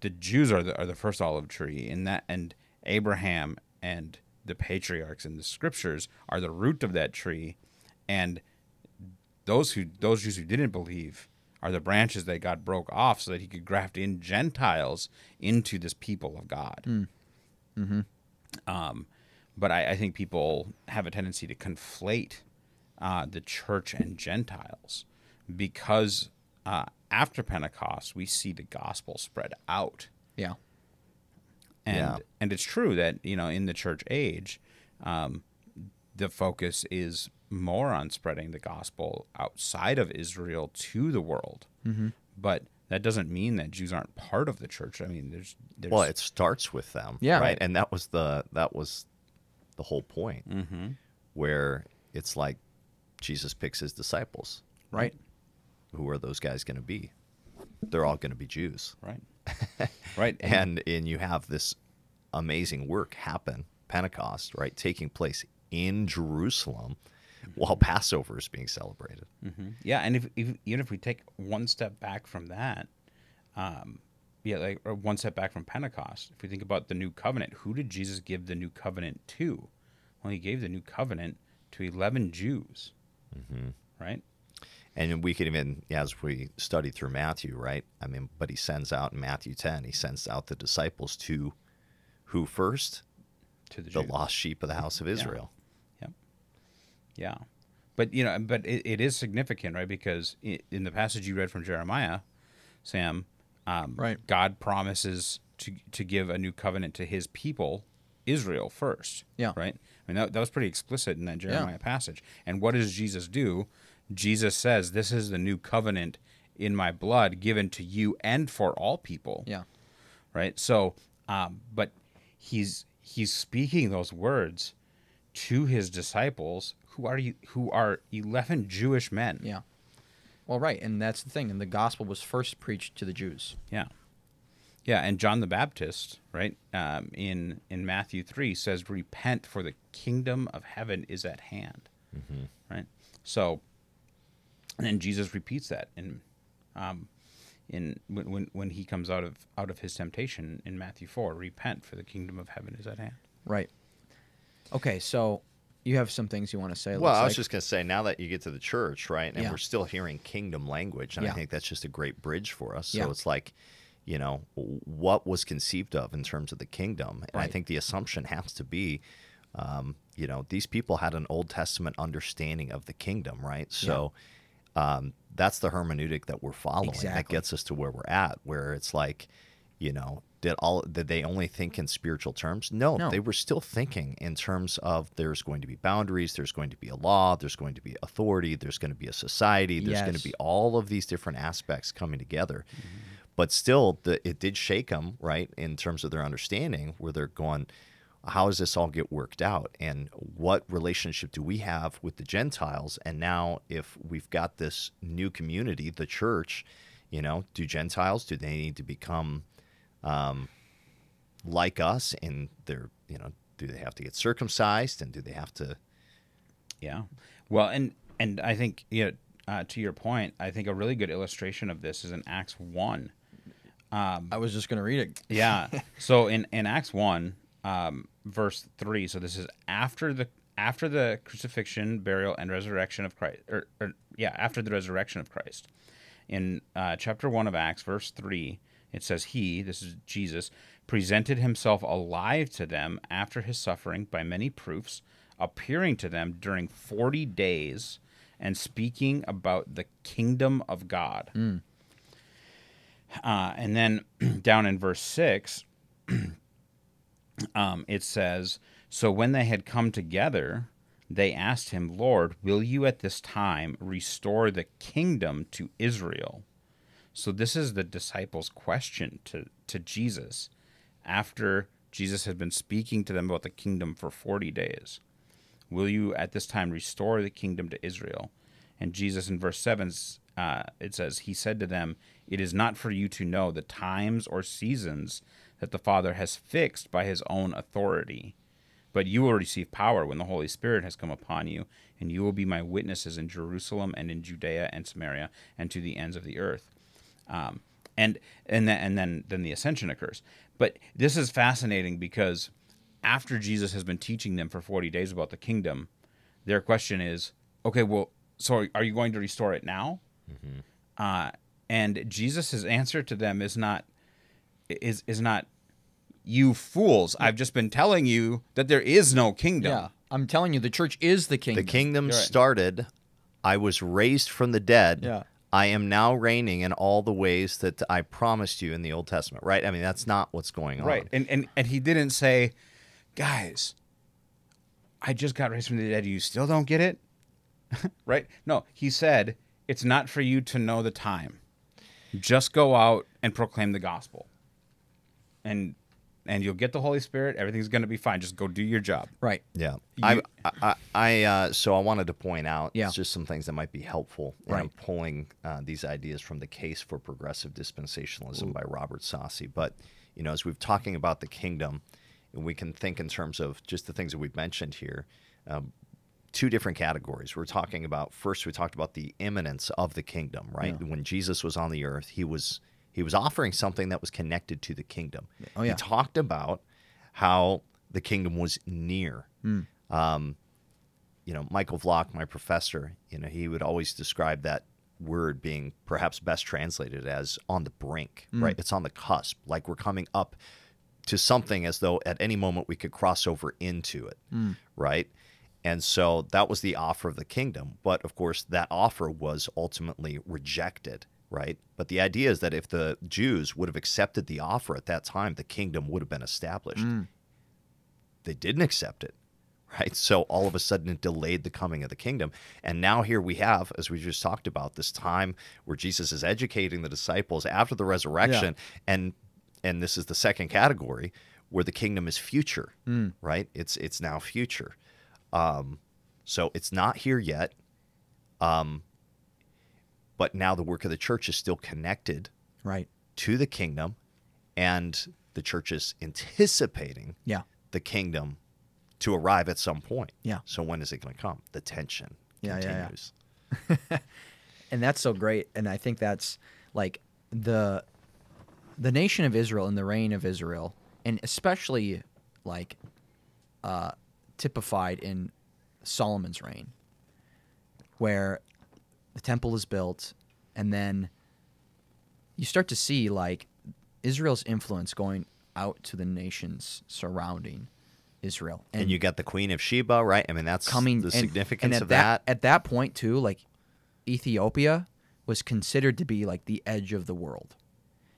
the jews are the are the first olive tree and that and abraham and the patriarchs and the scriptures are the root of that tree. And those who those jews who didn't believe are the branches that god broke off so that he could graft in gentiles into this people of god hmm. Mm-hmm. um, but I, I think people have a tendency to conflate uh, the church and Gentiles because uh, after Pentecost, we see the gospel spread out. Yeah. And, Yeah. and it's true that, you know, in the church age, um, the focus is more on spreading the gospel outside of Israel to the world. Mm-hmm. But that doesn't mean that Jews aren't part of the church. I mean, there's, there's Well, it starts with them, Yeah. right? And that was the that was the whole point, hmm where it's like Jesus picks his disciples. Right. Who are those guys going to be? They're all going to be Jews, right, right, and and you have this amazing work happen, Pentecost, right, taking place in Jerusalem, while Passover is being celebrated. hmm Yeah, and if, if even if we take one step back from that, um, yeah, like or one step back from Pentecost, if we think about the new covenant, who did Jesus give the new covenant to? Well, he gave the new covenant to eleven Jews, Mm-hmm. right? And we could even, as we study through Matthew, right? I mean, but he sends out in Matthew 10, he sends out the disciples to who first? To the The lost sheep of the house of Israel. Yeah, but you know, but it, it is significant, right? Because in the passage you read from Jeremiah, Sam, um, Right. God promises to to give a new covenant to His people, Israel first. Yeah. right. I mean, that, that was pretty explicit in that Jeremiah passage. And what does Jesus do? Jesus says, "This is the new covenant in my blood, given to you and for all people." Yeah. right? So Um, but he's he's speaking those words to his disciples who are you who are 11 Jewish men. Yeah. Well, right, and that's the thing. And the gospel was first preached to the Jews. Yeah. Yeah, and John the Baptist, right, um, in in Matthew three says, "Repent, for the kingdom of heaven is at hand." Right. So, and then Jesus repeats that in, um, in when, when when he comes out of out of his temptation in Matthew four, "Repent, for the kingdom of heaven is at hand." Right. Okay, so you have some things you want to say. Well, I was like. just going to say, now that you get to the church, right, and Yeah. we're still hearing kingdom language, and Yeah. I think that's just a great bridge for us. So Yeah. it's like, you know, what was conceived of in terms of the kingdom? And I think the assumption has to be, um, you know, these people had an Old Testament understanding of the kingdom, right? So um, that's the hermeneutic that we're following. That gets us to where we're at, where it's like, you know, did all did they only think in spiritual terms? No, No. they were still thinking in terms of there's going to be boundaries, there's going to be a law, there's going to be authority, there's going to be a society, there's going to be all of these different aspects coming together. Mm-hmm. But still, the, it did shake them, right, in terms of their understanding, where they're going, how does this all get worked out? And what relationship do we have with the Gentiles? And now, if we've got this new community, the church, you know, do Gentiles, do they need to become um, like us and they're you know do they have to get circumcised and do they have to Yeah. Well, and and I think you know, uh, to your point, I think a really good illustration of this is in Acts one. I was just going to read it. Yeah. so in in Acts one, um, verse three. So this is after the after the crucifixion, burial, and resurrection of Christ. Or, or yeah, after the resurrection of Christ. In uh, chapter one of Acts, verse three, it says, "He, this is Jesus, presented himself alive to them after his suffering by many proofs, appearing to them during forty days." And speaking about the kingdom of God. Uh, and then down in verse 6, um, it says, So when they had come together, they asked him, Lord, will you at this time restore the kingdom to Israel? So this is the disciples' question to, to Jesus after Jesus had been speaking to them about the kingdom for 40 days. Will you at this time restore the kingdom to Israel? And Jesus in verse 7, uh, it says, He said to them, It is not for you to know the times or seasons that the Father has fixed by his own authority. But you will receive power when the Holy Spirit has come upon you, and you will be my witnesses in Jerusalem and in Judea and Samaria and to the ends of the earth. Um, and and then and then then the ascension occurs. But this is fascinating because after Jesus has been teaching them for 40 days about the kingdom, their question is, okay, well, so are you going to restore it now? Uh, and Jesus' answer to them is not is is not you fools. I've just been telling you that there is no kingdom. Yeah. I'm telling you, the church is the kingdom. the kingdom. kingdom right. started i was raised from the dead Yeah. I am now reigning in all the ways that i promised you in the old testament right i mean that's not what's going on Right. And, and and he didn't say, guys, I just got raised from the dead. You still don't get it? right? No, he said, it's not for you to know the time. Just go out and proclaim the gospel. And and you'll get the Holy Spirit. Everything's going to be fine. Just go do your job. right. Yeah, I, I, I, uh, so I wanted to point out Yeah. just some things that might be helpful. Right. I'm pulling uh, these ideas from the Case for Progressive Dispensationalism by Robert Saucy. But you know, as we've talking about the kingdom, and we can think in terms of just the things that we've mentioned here. Um, two different categories. We're talking about first we talked about the imminence of the kingdom, right? Yeah. When Jesus was on the earth, he was he was offering something that was connected to the kingdom. Oh, yeah. He talked about how the kingdom was near. Hmm. Um, you know, Michael Vlach, my professor, you know, he would always describe that word being perhaps best translated as on the brink, hmm. right? It's on the cusp, like we're coming up to something as though at any moment we could cross over into it, hmm. right? And so that was the offer of the kingdom. But of course, that offer was ultimately rejected, right? But the idea is that if the Jews would have accepted the offer at that time, the kingdom would have been established. They didn't accept it, right? So all of a sudden it delayed the coming of the kingdom. And now here we have, as we just talked about, this time where Jesus is educating the disciples after the resurrection and and this is the second category where the kingdom is future, Mm. right? It's it's now future. Um, so it's not here yet. Um, but now the work of the church is still connected Right. to the kingdom, and the church is anticipating Yeah. the kingdom to arrive at some point. Yeah. So when is it going to come? The tension Yeah, yeah, yeah. continues. and that's so great and i think that's like the the nation of israel and the reign of israel and especially like uh typified in solomon's reign where the temple is built and then you start to see like israel's influence going out to the nations surrounding israel And, you got the Queen of Sheba, right? I mean, that's coming the and- significance and of that. At that point too, like Ethiopia was considered to be like the edge of the world.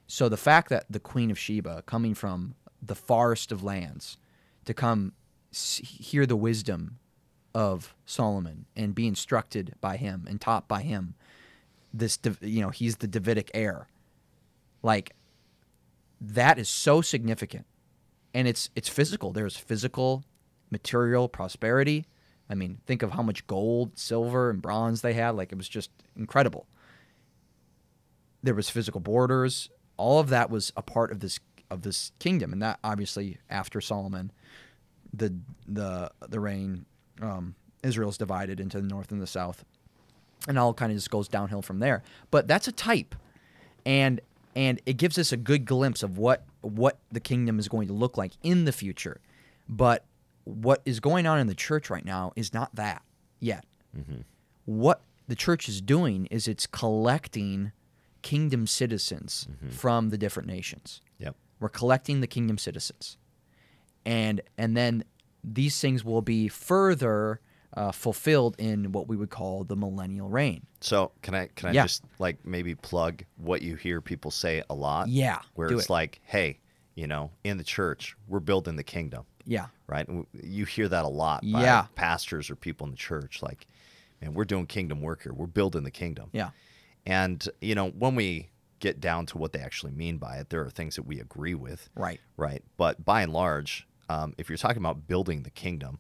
So the fact that the Queen of Sheba, coming from the farthest of lands, to come s- hear the wisdom of Solomon and be instructed by him and taught by him, this you know he's the Davidic heir, like that is so significant and it's it's physical. There's physical, material prosperity. I mean, think of how much gold, silver, and bronze they had. Like it was just incredible. There was physical borders. All of that was a part of this of this kingdom, and that obviously after Solomon, the the the reign, um, Israel's divided into the north and the south, and all kind of just goes downhill from there. But that's a type, and and it gives us a good glimpse of what what the kingdom is going to look like in the future. But what is going on in the church right now is not that yet. What the church is doing is it's collecting kingdom citizens from the different nations. Yep. We're collecting the kingdom citizens, and and then these things will be further uh, fulfilled in what we would call the millennial reign. So can I can I Yeah. just like maybe plug what you hear people say a lot? Yeah, Where it's it. like, hey, you know, in the church, we're building the kingdom, Yeah, right? And you hear that a lot by Yeah. pastors or people in the church, like, man, we're doing kingdom work here. We're building the kingdom. yeah, And you know, when we get down to what they actually mean by it, there are things that we agree with, right. right? But by and large, um, if you're talking about building the kingdom,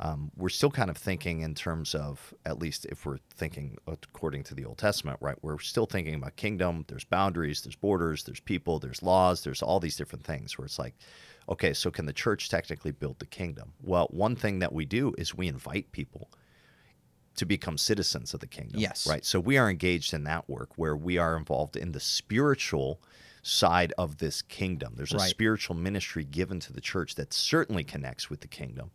um, we're still kind of thinking in terms of, at least if we're thinking according to the Old Testament, right? We're still thinking about kingdom. There's boundaries, there's borders, there's people, there's laws, there's all these different things where it's like, okay, so can the church technically build the kingdom? Well, one thing that we do is we invite people to become citizens of the kingdom. Yes. Right. So we are engaged in that work where we are involved in the spiritual side of this kingdom. There's a Right. spiritual ministry given to the church that certainly connects with the kingdom.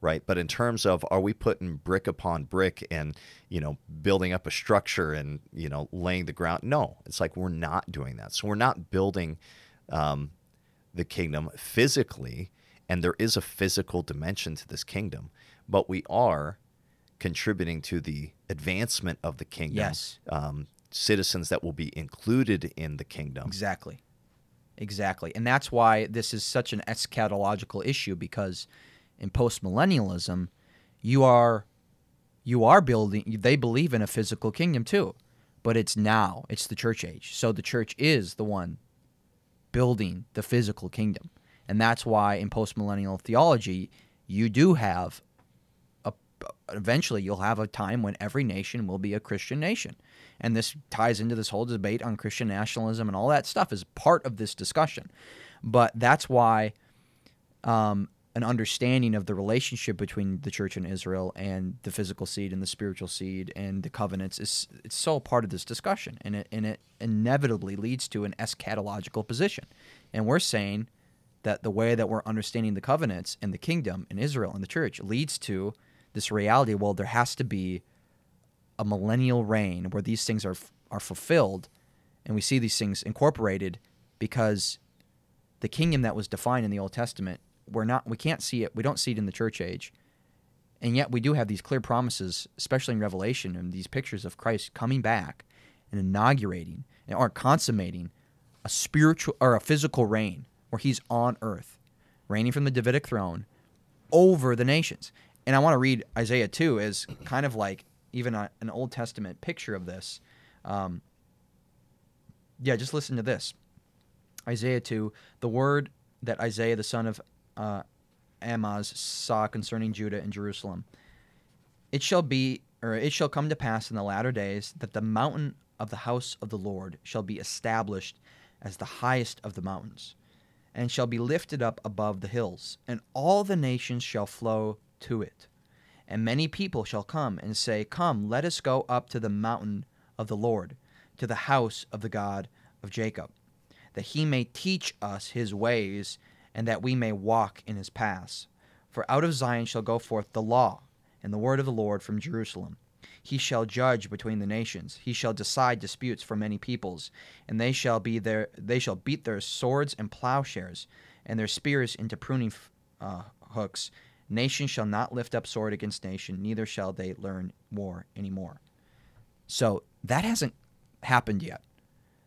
Right. But in terms of are we putting brick upon brick and, you know, building up a structure and, you know, laying the ground? No, it's like we're not doing that. So we're not building um, the kingdom physically, and there is a physical dimension to this kingdom, but we are contributing to the advancement of the kingdom. Yes. Um, citizens that will be included in the kingdom. Exactly. Exactly. And that's why this is such an eschatological issue because in postmillennialism, you are you are building they believe in a physical kingdom too. But it's now. It's the church age. So the church is the one building the physical kingdom. And that's why in postmillennial theology, you do have a, eventually you'll have a time when every nation will be a Christian nation. And this ties into this whole debate on Christian nationalism and all that stuff is part of this discussion. But that's why um, an understanding of the relationship between the church and Israel and the physical seed and the spiritual seed and the covenants is it's so part of this discussion and it and it inevitably leads to an eschatological position. And we're saying that the way that we're understanding the covenants and the kingdom in Israel and the church leads to this reality well there has to be a millennial reign where these things are are fulfilled and we see these things incorporated because the kingdom that was defined in the Old Testament, we're not we can't see it. We don't see it in the church age. And yet we do have these clear promises, especially in Revelation and these pictures of Christ coming back and inaugurating and or consummating a spiritual or a physical reign where he's on earth, reigning from the Davidic throne over the nations. And I want to read Isaiah 2 as kind of like even a, an Old Testament picture of this. Um, yeah, just listen to this. Isaiah 2, the word that Isaiah the son of uh, Amoz saw concerning Judah and Jerusalem. It shall be, or it shall come to pass in the latter days that the mountain of the house of the Lord shall be established as the highest of the mountains, and shall be lifted up above the hills, and all the nations shall flow to it. And many people shall come and say, Come, let us go up to the mountain of the Lord, to the house of the God of Jacob, that he may teach us his ways, and that we may walk in his paths. For out of Zion shall go forth the law, and the word of the Lord from Jerusalem. He shall judge between the nations. He shall decide disputes for many peoples, and they shall be their they shall beat their swords and plowshares, and their spears into pruning uh, hooks. Nation shall not lift up sword against nation, neither shall they learn war anymore. So that hasn't happened yet.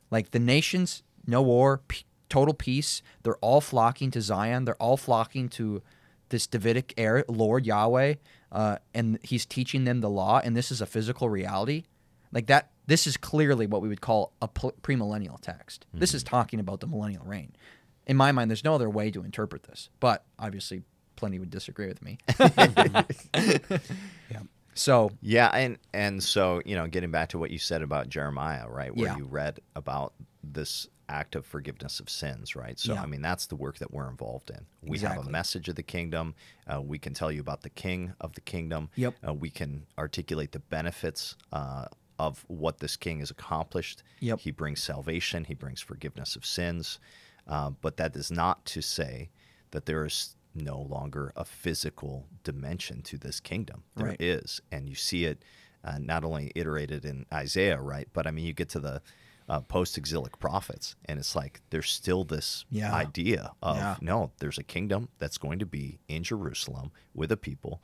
Like the nations, no war, p- total peace. They're all flocking to Zion. They're all flocking to this Davidic heir, Lord Yahweh, uh, and He's teaching them the law. And this is a physical reality. Like that. This is clearly what we would call a premillennial text. Mm-hmm. This is talking about the millennial reign. In my mind, there's no other way to interpret this. But obviously, plenty would disagree with me. yeah. So yeah, and and so you know, getting back to what you said about Jeremiah, right, where Yeah. you read about this act of forgiveness of sins, right? So Yeah. I mean, that's the work that we're involved in. We have a message of the kingdom. Uh, we can tell you about the King of the kingdom. Yep. Uh, we can articulate the benefits uh, of what this King has accomplished. Yep. He brings salvation. He brings forgiveness of sins. Uh, but that is not to say that there is no longer a physical dimension to this kingdom. There is, Right. and you see it uh, not only iterated in Isaiah, right? But I mean, you get to the uh, post-exilic prophets, and it's like there's still this Yeah. idea of Yeah. no, there's a kingdom that's going to be in Jerusalem with a people,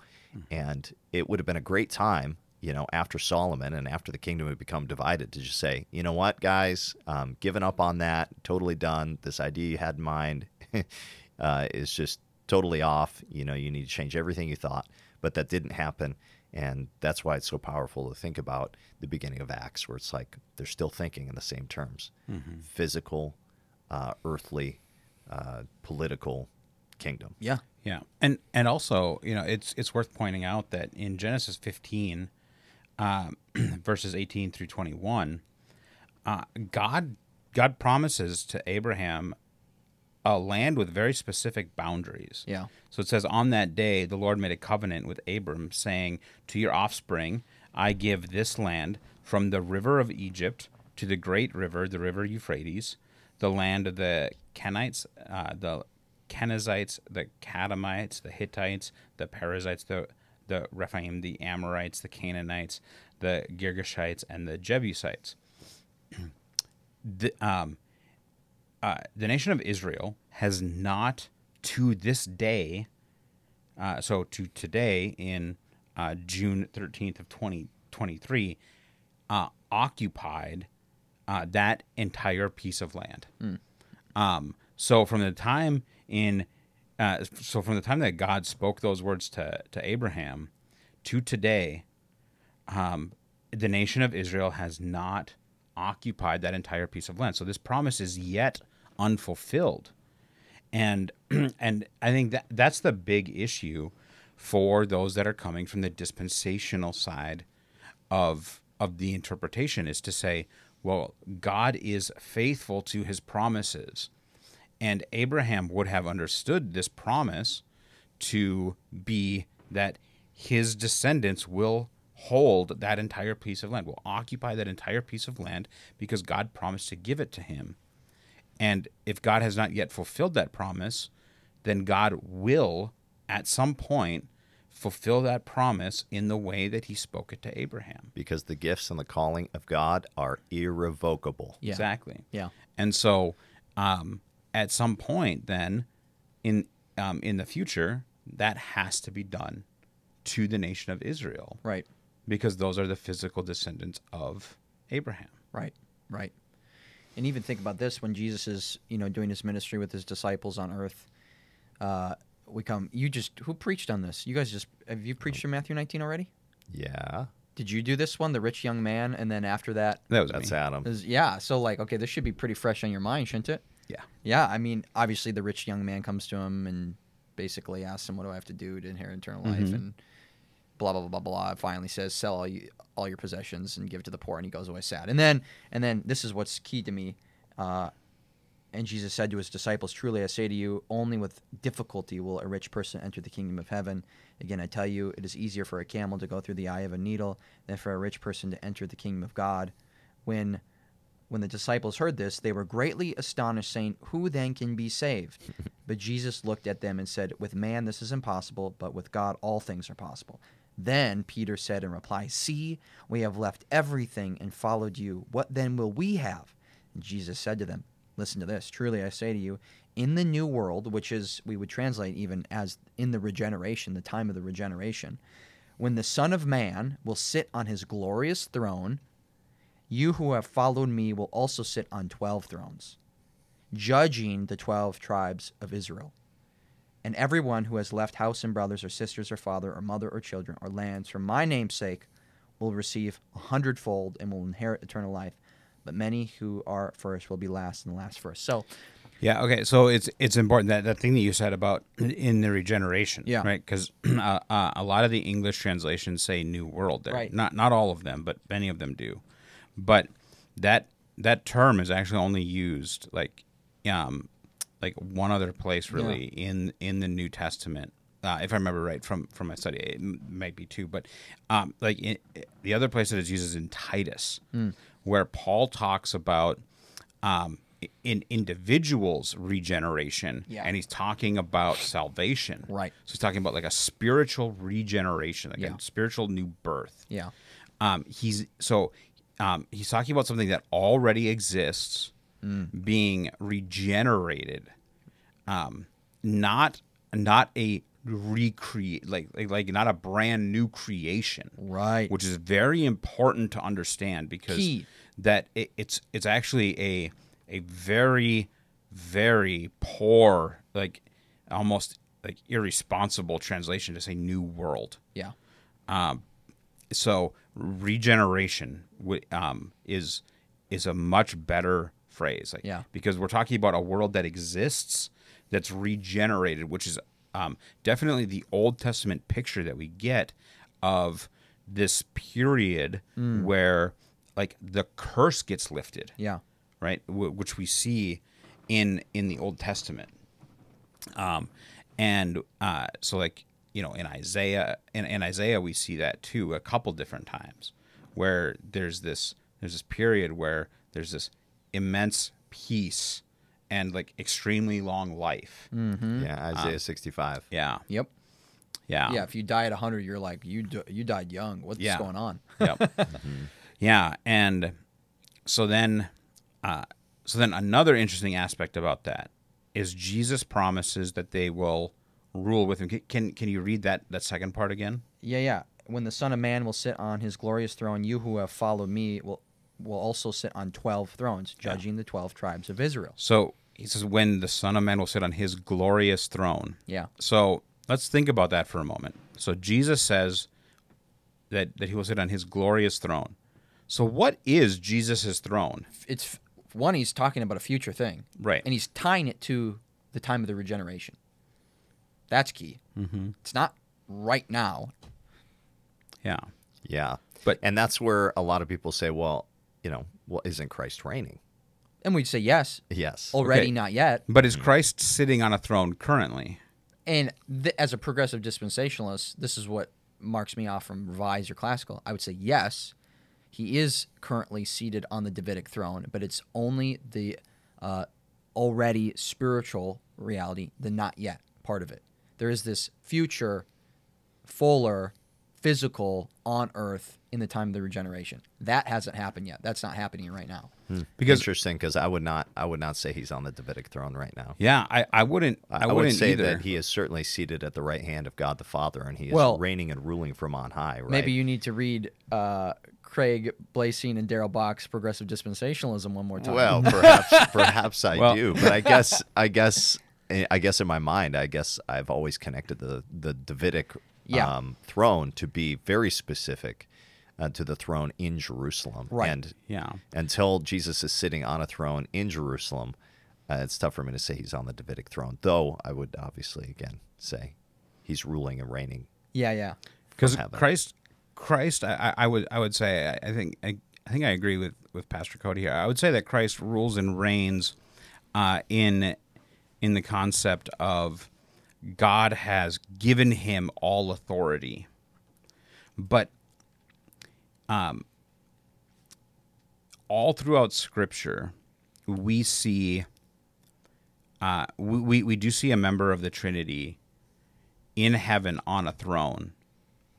and it would have been a great time. You know, after Solomon and after the kingdom had become divided, to just say, you know what, guys, um, giving up on that, totally done. This idea you had in mind uh, is just totally off. You know, you need to change everything you thought, but that didn't happen. And that's why it's so powerful to think about the beginning of Acts, where it's like they're still thinking in the same terms physical, uh, earthly, uh, political kingdom. yeah, Yeah, and and also, you know, it's it's worth pointing out that in Genesis 15, um, verses 18 through 21, uh, God God promises to Abraham a land with very specific boundaries. yeah, So it says, On that day, the Lord made a covenant with Abram, saying, To your offspring, I give this land from the river of Egypt to the great river, the river Euphrates, the land of the Kenites, uh, the Kenizzites, the Kadmonites, the Hittites, the Perizzites, the the Rephaim, the Amorites, the Canaanites, the Girgashites, and the Jebusites. the, um, uh, the nation of Israel has not, to this day, uh, so to today in uh, June 13th of 2023, uh, occupied uh, that entire piece of land. Um, so from the time in, uh, so from the time that God spoke those words to, to Abraham to today, um, the nation of Israel has not occupied that entire piece of land. So this promise is yet unfulfilled. And and I think that that's the big issue for those that are coming from the dispensational side of of the interpretation is to say, well, God is faithful to his promises. And Abraham would have understood this promise to be that his descendants will hold that entire piece of land, will occupy that entire piece of land because God promised to give it to him. And if God has not yet fulfilled that promise, then God will, at some point, fulfill that promise in the way that he spoke it to Abraham. Because the gifts and the calling of God are irrevocable. Yeah. Exactly. yeah, And so, um, at some point, then, in um, in the future, that has to be done to the nation of Israel right, because those are the physical descendants of Abraham. right, right. And even think about this: when Jesus is, you know, doing his ministry with his disciples on earth, uh, we come. You just who preached on this? You guys just have you preached from Matthew 19 already? Yeah, Did you do this one, the rich young man, and then after that, That was that's me. Adam. is, yeah. So like, okay, this should be pretty fresh on your mind, shouldn't it? Yeah. Yeah, I mean, obviously, the rich young man comes to him and basically asks him, "What do I have to do to inherit eternal life?" Mm-hmm. And blah blah blah blah blah. Finally, says, "Sell all you, all your possessions and give to the poor," and he goes away sad. And then, and then, this is what's key to me. Uh, and Jesus said to his disciples, Truly I say to you, only with difficulty will a rich person enter the kingdom of heaven. Again, I tell you, it is easier for a camel to go through the eye of a needle than for a rich person to enter the kingdom of God. When when the disciples heard this, they were greatly astonished, saying, Who then can be saved? but Jesus looked at them and said, With man this is impossible, but with God all things are possible. Then Peter said in reply, See, we have left everything and followed you. What then will we have? And Jesus said to them, Listen to this. Truly I say to you, in the new world, which is, we would translate even as in the regeneration, the time of the regeneration, when the Son of Man will sit on his glorious throne, you who have followed me will also sit on twelve thrones, judging the twelve tribes of Israel. And everyone who has left house and brothers or sisters or father or mother or children or lands for my name's sake will receive a hundredfold and will inherit eternal life. But many who are first will be last and the last first. So, Yeah. Okay. So it's it's important that that thing that you said about in the regeneration. Yeah. Right. Because uh, uh, a lot of the English translations say New World there. Right. Not not all of them, but many of them do. But that that term is actually only used like um like one other place really in in the New Testament. Uh, if I remember right from from my study, it might be two, but um, like in, the other place that it's used is in Titus, Hmm. where Paul talks about um, in individuals regeneration Yeah. and he's talking about salvation Right. so he's talking about like a spiritual regeneration like Yeah. a spiritual new birth yeah. um, he's so um, he's talking about something that already exists being regenerated um, not not a recreate like, like like not a brand new creation Right. which is very important to understand because Key. that it, it's it's actually a a very very poor like almost like irresponsible translation to say new world yeah. so regeneration um, is is a much better phrase like Yeah. because we're talking about a world that exists that's regenerated which is um, definitely the old testament picture that we get of this period Mm. where like the curse gets lifted Yeah. right w- which we see in in the old testament um and uh so like you know in isaiah in, in isaiah we see that too a couple different times where there's this there's this period where there's this immense peace and like extremely long life mm-hmm. Yeah, Isaiah um, 65. yeah Yep. yeah Yeah. If you die at 100, you're like, you d- you died young. What's Yeah. going on? yep. Mm-hmm. Yeah, and so then, uh, so then another interesting aspect about that is Jesus promises that they will rule with him. Can can, can you read that that second part again? Yeah, yeah. When the Son of Man will sit on his glorious throne, you who have followed me will will also sit on twelve thrones, judging the twelve tribes of Israel. So he says, when the Son of Man will sit on his glorious throne. Yeah. So let's think about that for a moment. So Jesus says that that he will sit on his glorious throne. So what is Jesus' throne? It's one, he's talking about a future thing. Right. And he's tying it to the time of the regeneration. That's key. Mm-hmm. It's not right now. Yeah. Yeah. But- and that's where a lot of people say, well, you know, well, isn't Christ reigning? And we'd say yes. Yes. Already Okay. not yet. But is Christ sitting on a throne currently? And th- as a progressive dispensationalist, this is what marks me off from revised or classical. I would say yes, he is currently seated on the Davidic throne, but it's only the uh, already spiritual reality, the not yet part of it. There is this future, fuller, physical on earth in the time of the regeneration. That hasn't happened yet. That's not happening right now. Because Interesting, because I would not, I would not say he's on the Davidic throne right now. Yeah, I, I wouldn't. I, I, would wouldn't say either. that he is certainly seated at the right hand of God the Father, and he is Well- reigning and ruling from on high. Right? Maybe you need to read uh, Craig Blaising and Darrell Bock's Progressive Dispensationalism one more time. Well, perhaps, perhaps I Well- do, but I guess, I guess, I guess in my mind, I guess I've always connected the the Davidic Yeah. um, throne to be very specific uh, to the throne in Jerusalem, Right. And Yeah. until Jesus is sitting on a throne in Jerusalem, Uh, it's tough for me to say he's on the Davidic throne, though I would obviously again say he's ruling and reigning. Yeah, yeah. because. Christ, Christ, I, I I would I would say I, I think I, I think I agree with with Pastor Cody here. I would say that Christ rules and reigns uh, in in the concept of God has given him all authority, but um, all throughout Scripture, we see uh, we, we we do see a member of the Trinity in heaven on a throne,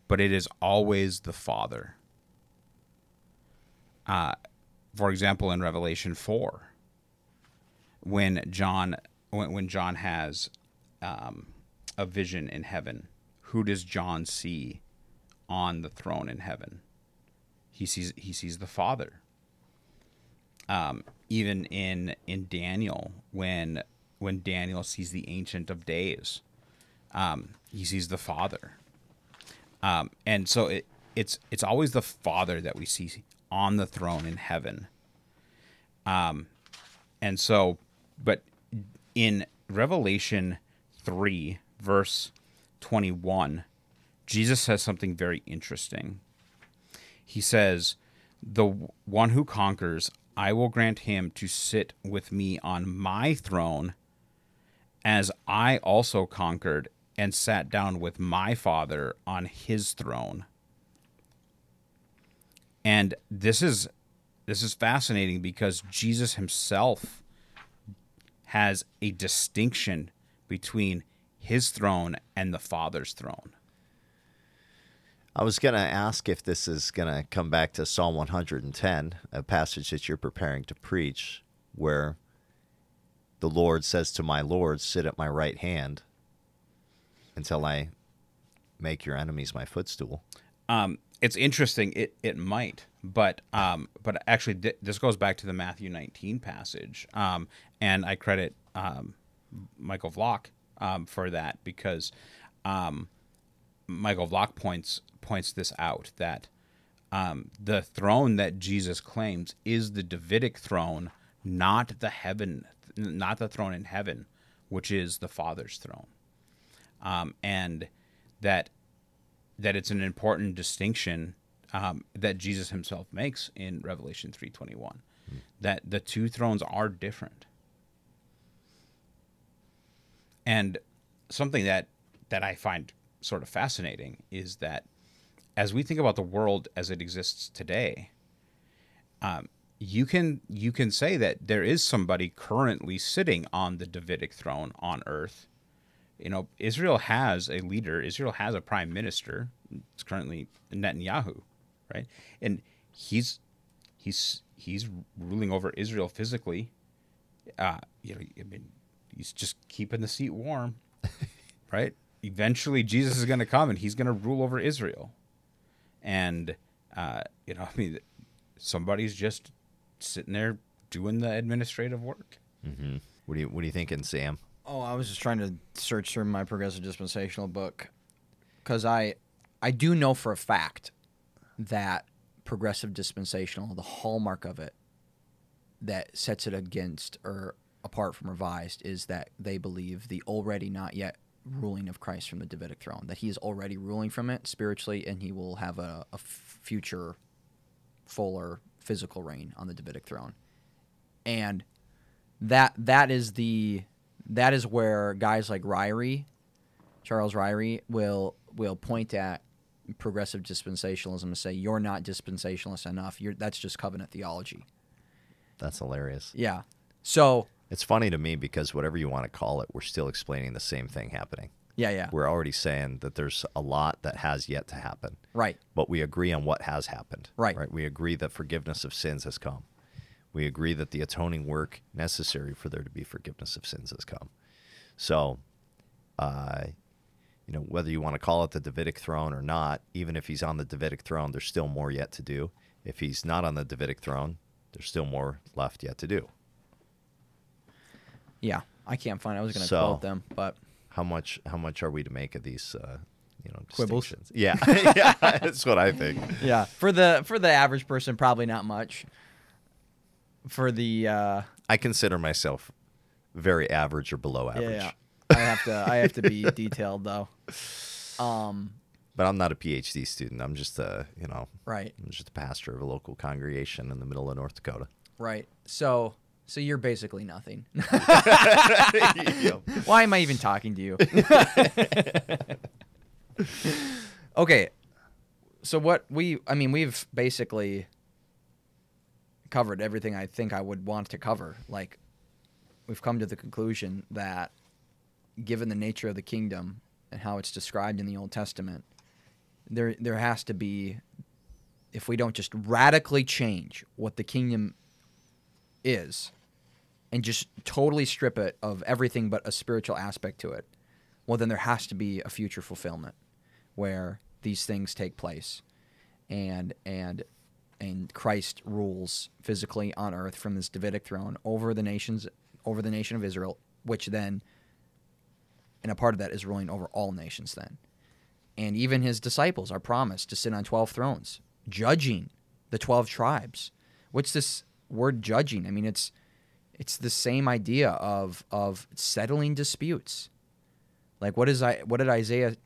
but it is always the Father. Uh, for example, in Revelation four, when John when, when John has um, a vision in heaven, who does John see on the throne in heaven? He sees he sees the Father. Um, even in in Daniel, when when Daniel sees the Ancient of Days, um, he sees the Father. Um, and so it, it's it's always the Father that we see on the throne in heaven. Um, and so, but in Revelation three, verse twenty-one, Jesus says something very interesting. He says, "The one who conquers, I will grant him to sit with me on my throne." as I also conquered and sat down with my Father on his throne. And this is this is fascinating because Jesus himself has a distinction between his throne and the Father's throne. I was going to ask if this is going to come back to Psalm 110, a passage that you're preparing to preach, where the Lord says to my Lord, Sit at my right hand until I make your enemies my footstool. Um, it's interesting. It it might, but um, but actually, th- this goes back to the Matthew 19 passage, um, and I credit um, Michael Vlach um, for that because um, Michael Vlach points points this out that um, the throne that Jesus claims is the Davidic throne, not the heaven, not the throne in heaven, which is the Father's throne, um, and that that it's an important distinction um, that Jesus Himself makes in Revelation three twenty one, that the two thrones are different, and something that that I find sort of fascinating is that as we think about the world as it exists today, um, you can you can say that there is somebody currently sitting on the Davidic throne on earth. You know, Israel has a leader. Israel has a prime minister. It's currently Netanyahu, right? And he's he's he's ruling over Israel physically. Uh, you know, I mean, he's just keeping the seat warm, right? Eventually, Jesus is going to come and he's going to rule over Israel. And uh, you know, I mean, somebody's just sitting there doing the administrative work. What do you What are you thinking, Sam? Oh, I was just trying to search through my progressive dispensational book because I, I do know for a fact that progressive dispensational, the hallmark of it, that sets it against or apart from revised, is that they believe the already not yet ruling of Christ from the Davidic throne, that he is already ruling from it spiritually, and he will have a, a future, fuller physical reign on the Davidic throne, and that that is the that is where guys like Ryrie, Charles Ryrie, will will point at progressive dispensationalism and say you're not dispensationalist enough. You're that's just covenant theology. That's hilarious. Yeah. So It's funny to me because whatever you want to call it, we're still explaining the same thing happening. yeah, yeah. We're already saying that there's a lot that has yet to happen, Right. but we agree on what has happened. Right. Right. We agree that forgiveness of sins has come. We agree that the atoning work necessary for there to be forgiveness of sins has come. So, uh, you know, whether you want to call it the Davidic throne or not, even if he's on the Davidic throne, there's still more yet to do. If he's not on the Davidic throne, there's still more left yet to do. Yeah. I can't find. I was going to So- quote them, but How much? How much are we to make of these? Uh, you know, Quibbles? distinctions? Yeah, yeah, that's what I think. yeah, for the for the average person, probably not much. For the uh, I consider myself very average or below average. Yeah, yeah. I have to. I have to be detailed though. Um. But I'm not a PhD student. I'm just a you know Right. I'm just a pastor of a local congregation in the middle of North Dakota. Right. So. So you're basically nothing. Yep. Why am I even talking to you? okay. So what we I mean we've basically covered everything I think I would want to cover. Like we've come to the conclusion that given the nature of the kingdom and how it's described in the Old Testament, there there has to be if we don't just radically change what the kingdom is and just totally strip it of everything but a spiritual aspect to it, well, then there has to be a future fulfillment where these things take place, and and and Christ rules physically on earth from this Davidic throne over the nations, over the nation of Israel, which then, and a part of that is ruling over all nations then, and even his disciples are promised to sit on twelve thrones, judging the twelve tribes. What's this word judging? I mean, it's it's the same idea of of settling disputes. Like what is I what did Isaiah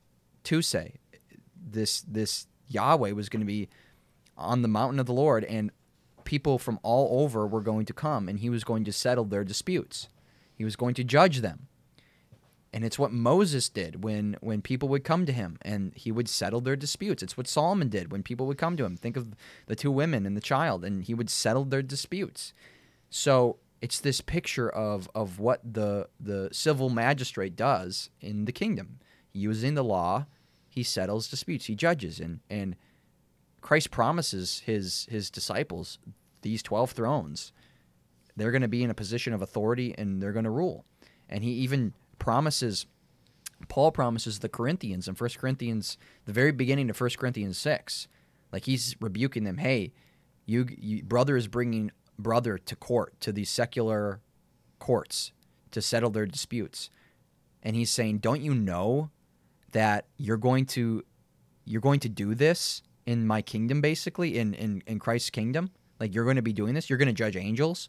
two say? This this Yahweh was going to be on the mountain of the Lord, and people from all over were going to come, and he was going to settle their disputes. He was going to judge them. And it's what Moses did when when people would come to him and he would settle their disputes. It's what Solomon did when people would come to him. Think of the two women and the child and he would settle their disputes. So it's this picture of of what the the civil magistrate does in the kingdom. Using the law, he settles disputes, he judges and and Christ promises his his disciples these 12 thrones. They're going to be in a position of authority and they're going to rule. And he even promises Paul promises the Corinthians in 1 Corinthians the very beginning of 1 Corinthians 6. Like he's rebuking them, "Hey, you, you brother is bringing brother to court to these secular courts to settle their disputes." And he's saying, "Don't you know that you're going to you're going to do this in my kingdom basically in in in Christ's kingdom? Like you're going to be doing this. You're going to judge angels."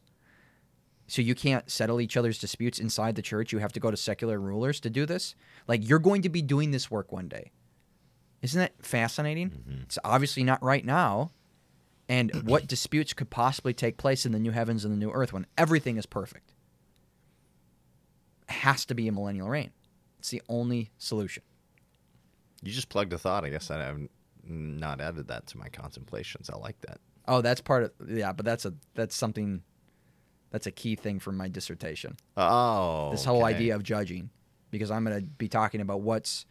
So you can't settle each other's disputes inside the church. You have to go to secular rulers to do this. Like you're going to be doing this work one day. Isn't that fascinating? Mm-hmm. It's obviously not right now. And what disputes could possibly take place in the new heavens and the new earth when everything is perfect? It has to be a millennial reign. It's the only solution. You just plugged a thought. I guess I have not added that to my contemplations. I like that. Oh, that's part of yeah, but that's a that's something that's a key thing for my dissertation. Oh, this whole okay. idea of judging because i'm going to be talking about what's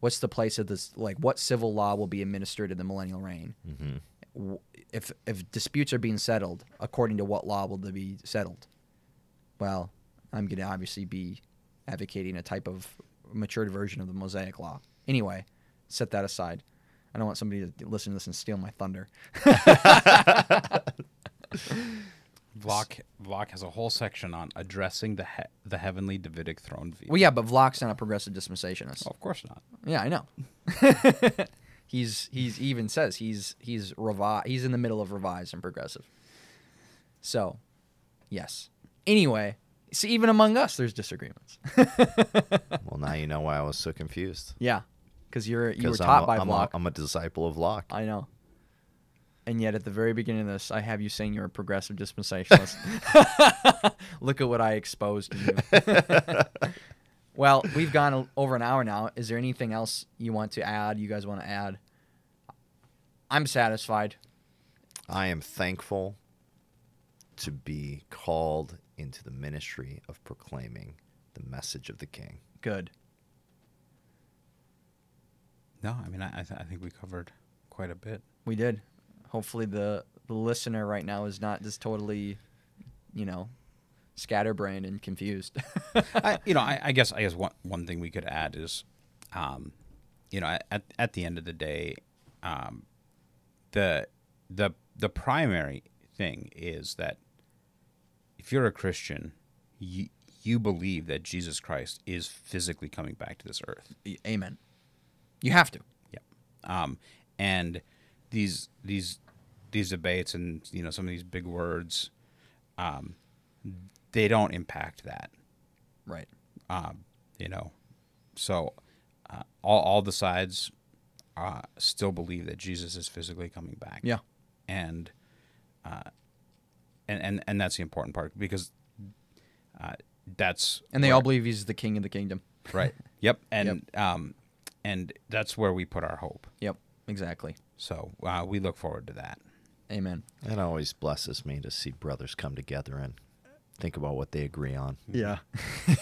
what's the place of this like what civil law will be administered in the millennial reign Mhm. If if disputes are being settled according to what law will they be settled well i'm going to obviously be advocating a type of matured version of the mosaic law anyway set that aside i don't want somebody to listen to this and steal my thunder Vlach Vlach has a whole section on addressing the he- the heavenly Davidic throne view. well yeah but Vlach's not a progressive dispensationist Well, of course not. Yeah, I know. he's he's even says he's he's revi- he's in the middle of revise and progressive. So, yes. Anyway, see, even among us, there's disagreements. Well, now you know why I was so confused. yeah, because you're you were taught I'm a, by I'm, Vlach. a, I'm a disciple of Locke. I know. And yet, at the very beginning of this, I have you saying you're a progressive dispensationalist. Look at what I exposed you. Well, we've gone o- over an hour now. Is there anything else you want to add? You guys want to add? I'm satisfied. I am thankful to be called into the ministry of proclaiming the message of the King. Good. No, I mean I I, th- I think we covered quite a bit. We did. Hopefully, the the listener right now is not just totally, you know, scatterbrained and confused. I, you know, I, I guess I guess one one thing we could add is, um, you know, at at the end of the day, um, the the the primary thing is that if you're a Christian, you you believe that Jesus Christ is physically coming back to this earth. Amen. You have to. Yeah. Um, and these these these debates and you know some of these big words, um, they don't impact that. Right. Um, you know, so uh, all all the sides uh, still believe that Jesus is physically coming back. Yeah. and uh, and and and that's the important part because uh, that's And they where- all believe he's the king of the kingdom. right. Yep, and um, and that's where we put our hope. Yep. Exactly. So uh, we look forward to that. Amen. It always blesses me to see brothers come together and think about what they agree on. Yeah.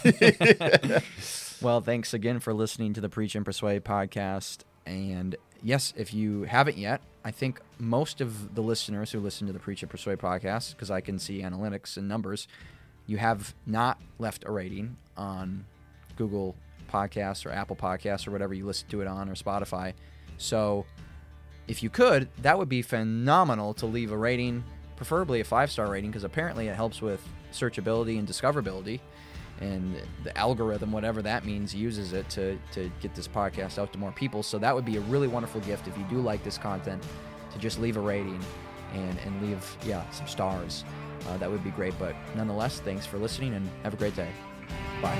well, thanks again for listening to the Preach and Persuade podcast. And yes, if you haven't yet, I think most of the listeners who listen to the Preach and Persuade podcast, because I can see analytics and numbers, you have not left a rating on Google Podcasts or Apple Podcasts or whatever you listen to it on or Spotify. So if you could, that would be phenomenal to leave a rating, preferably a five star rating, because apparently it helps with searchability and discoverability. And the algorithm, whatever that means, uses it to, to get this podcast out to more people. So that would be a really wonderful gift if you do like this content to just leave a rating and, and leave, yeah, some stars. Uh, that would be great. But nonetheless, thanks for listening and have a great day. Bye.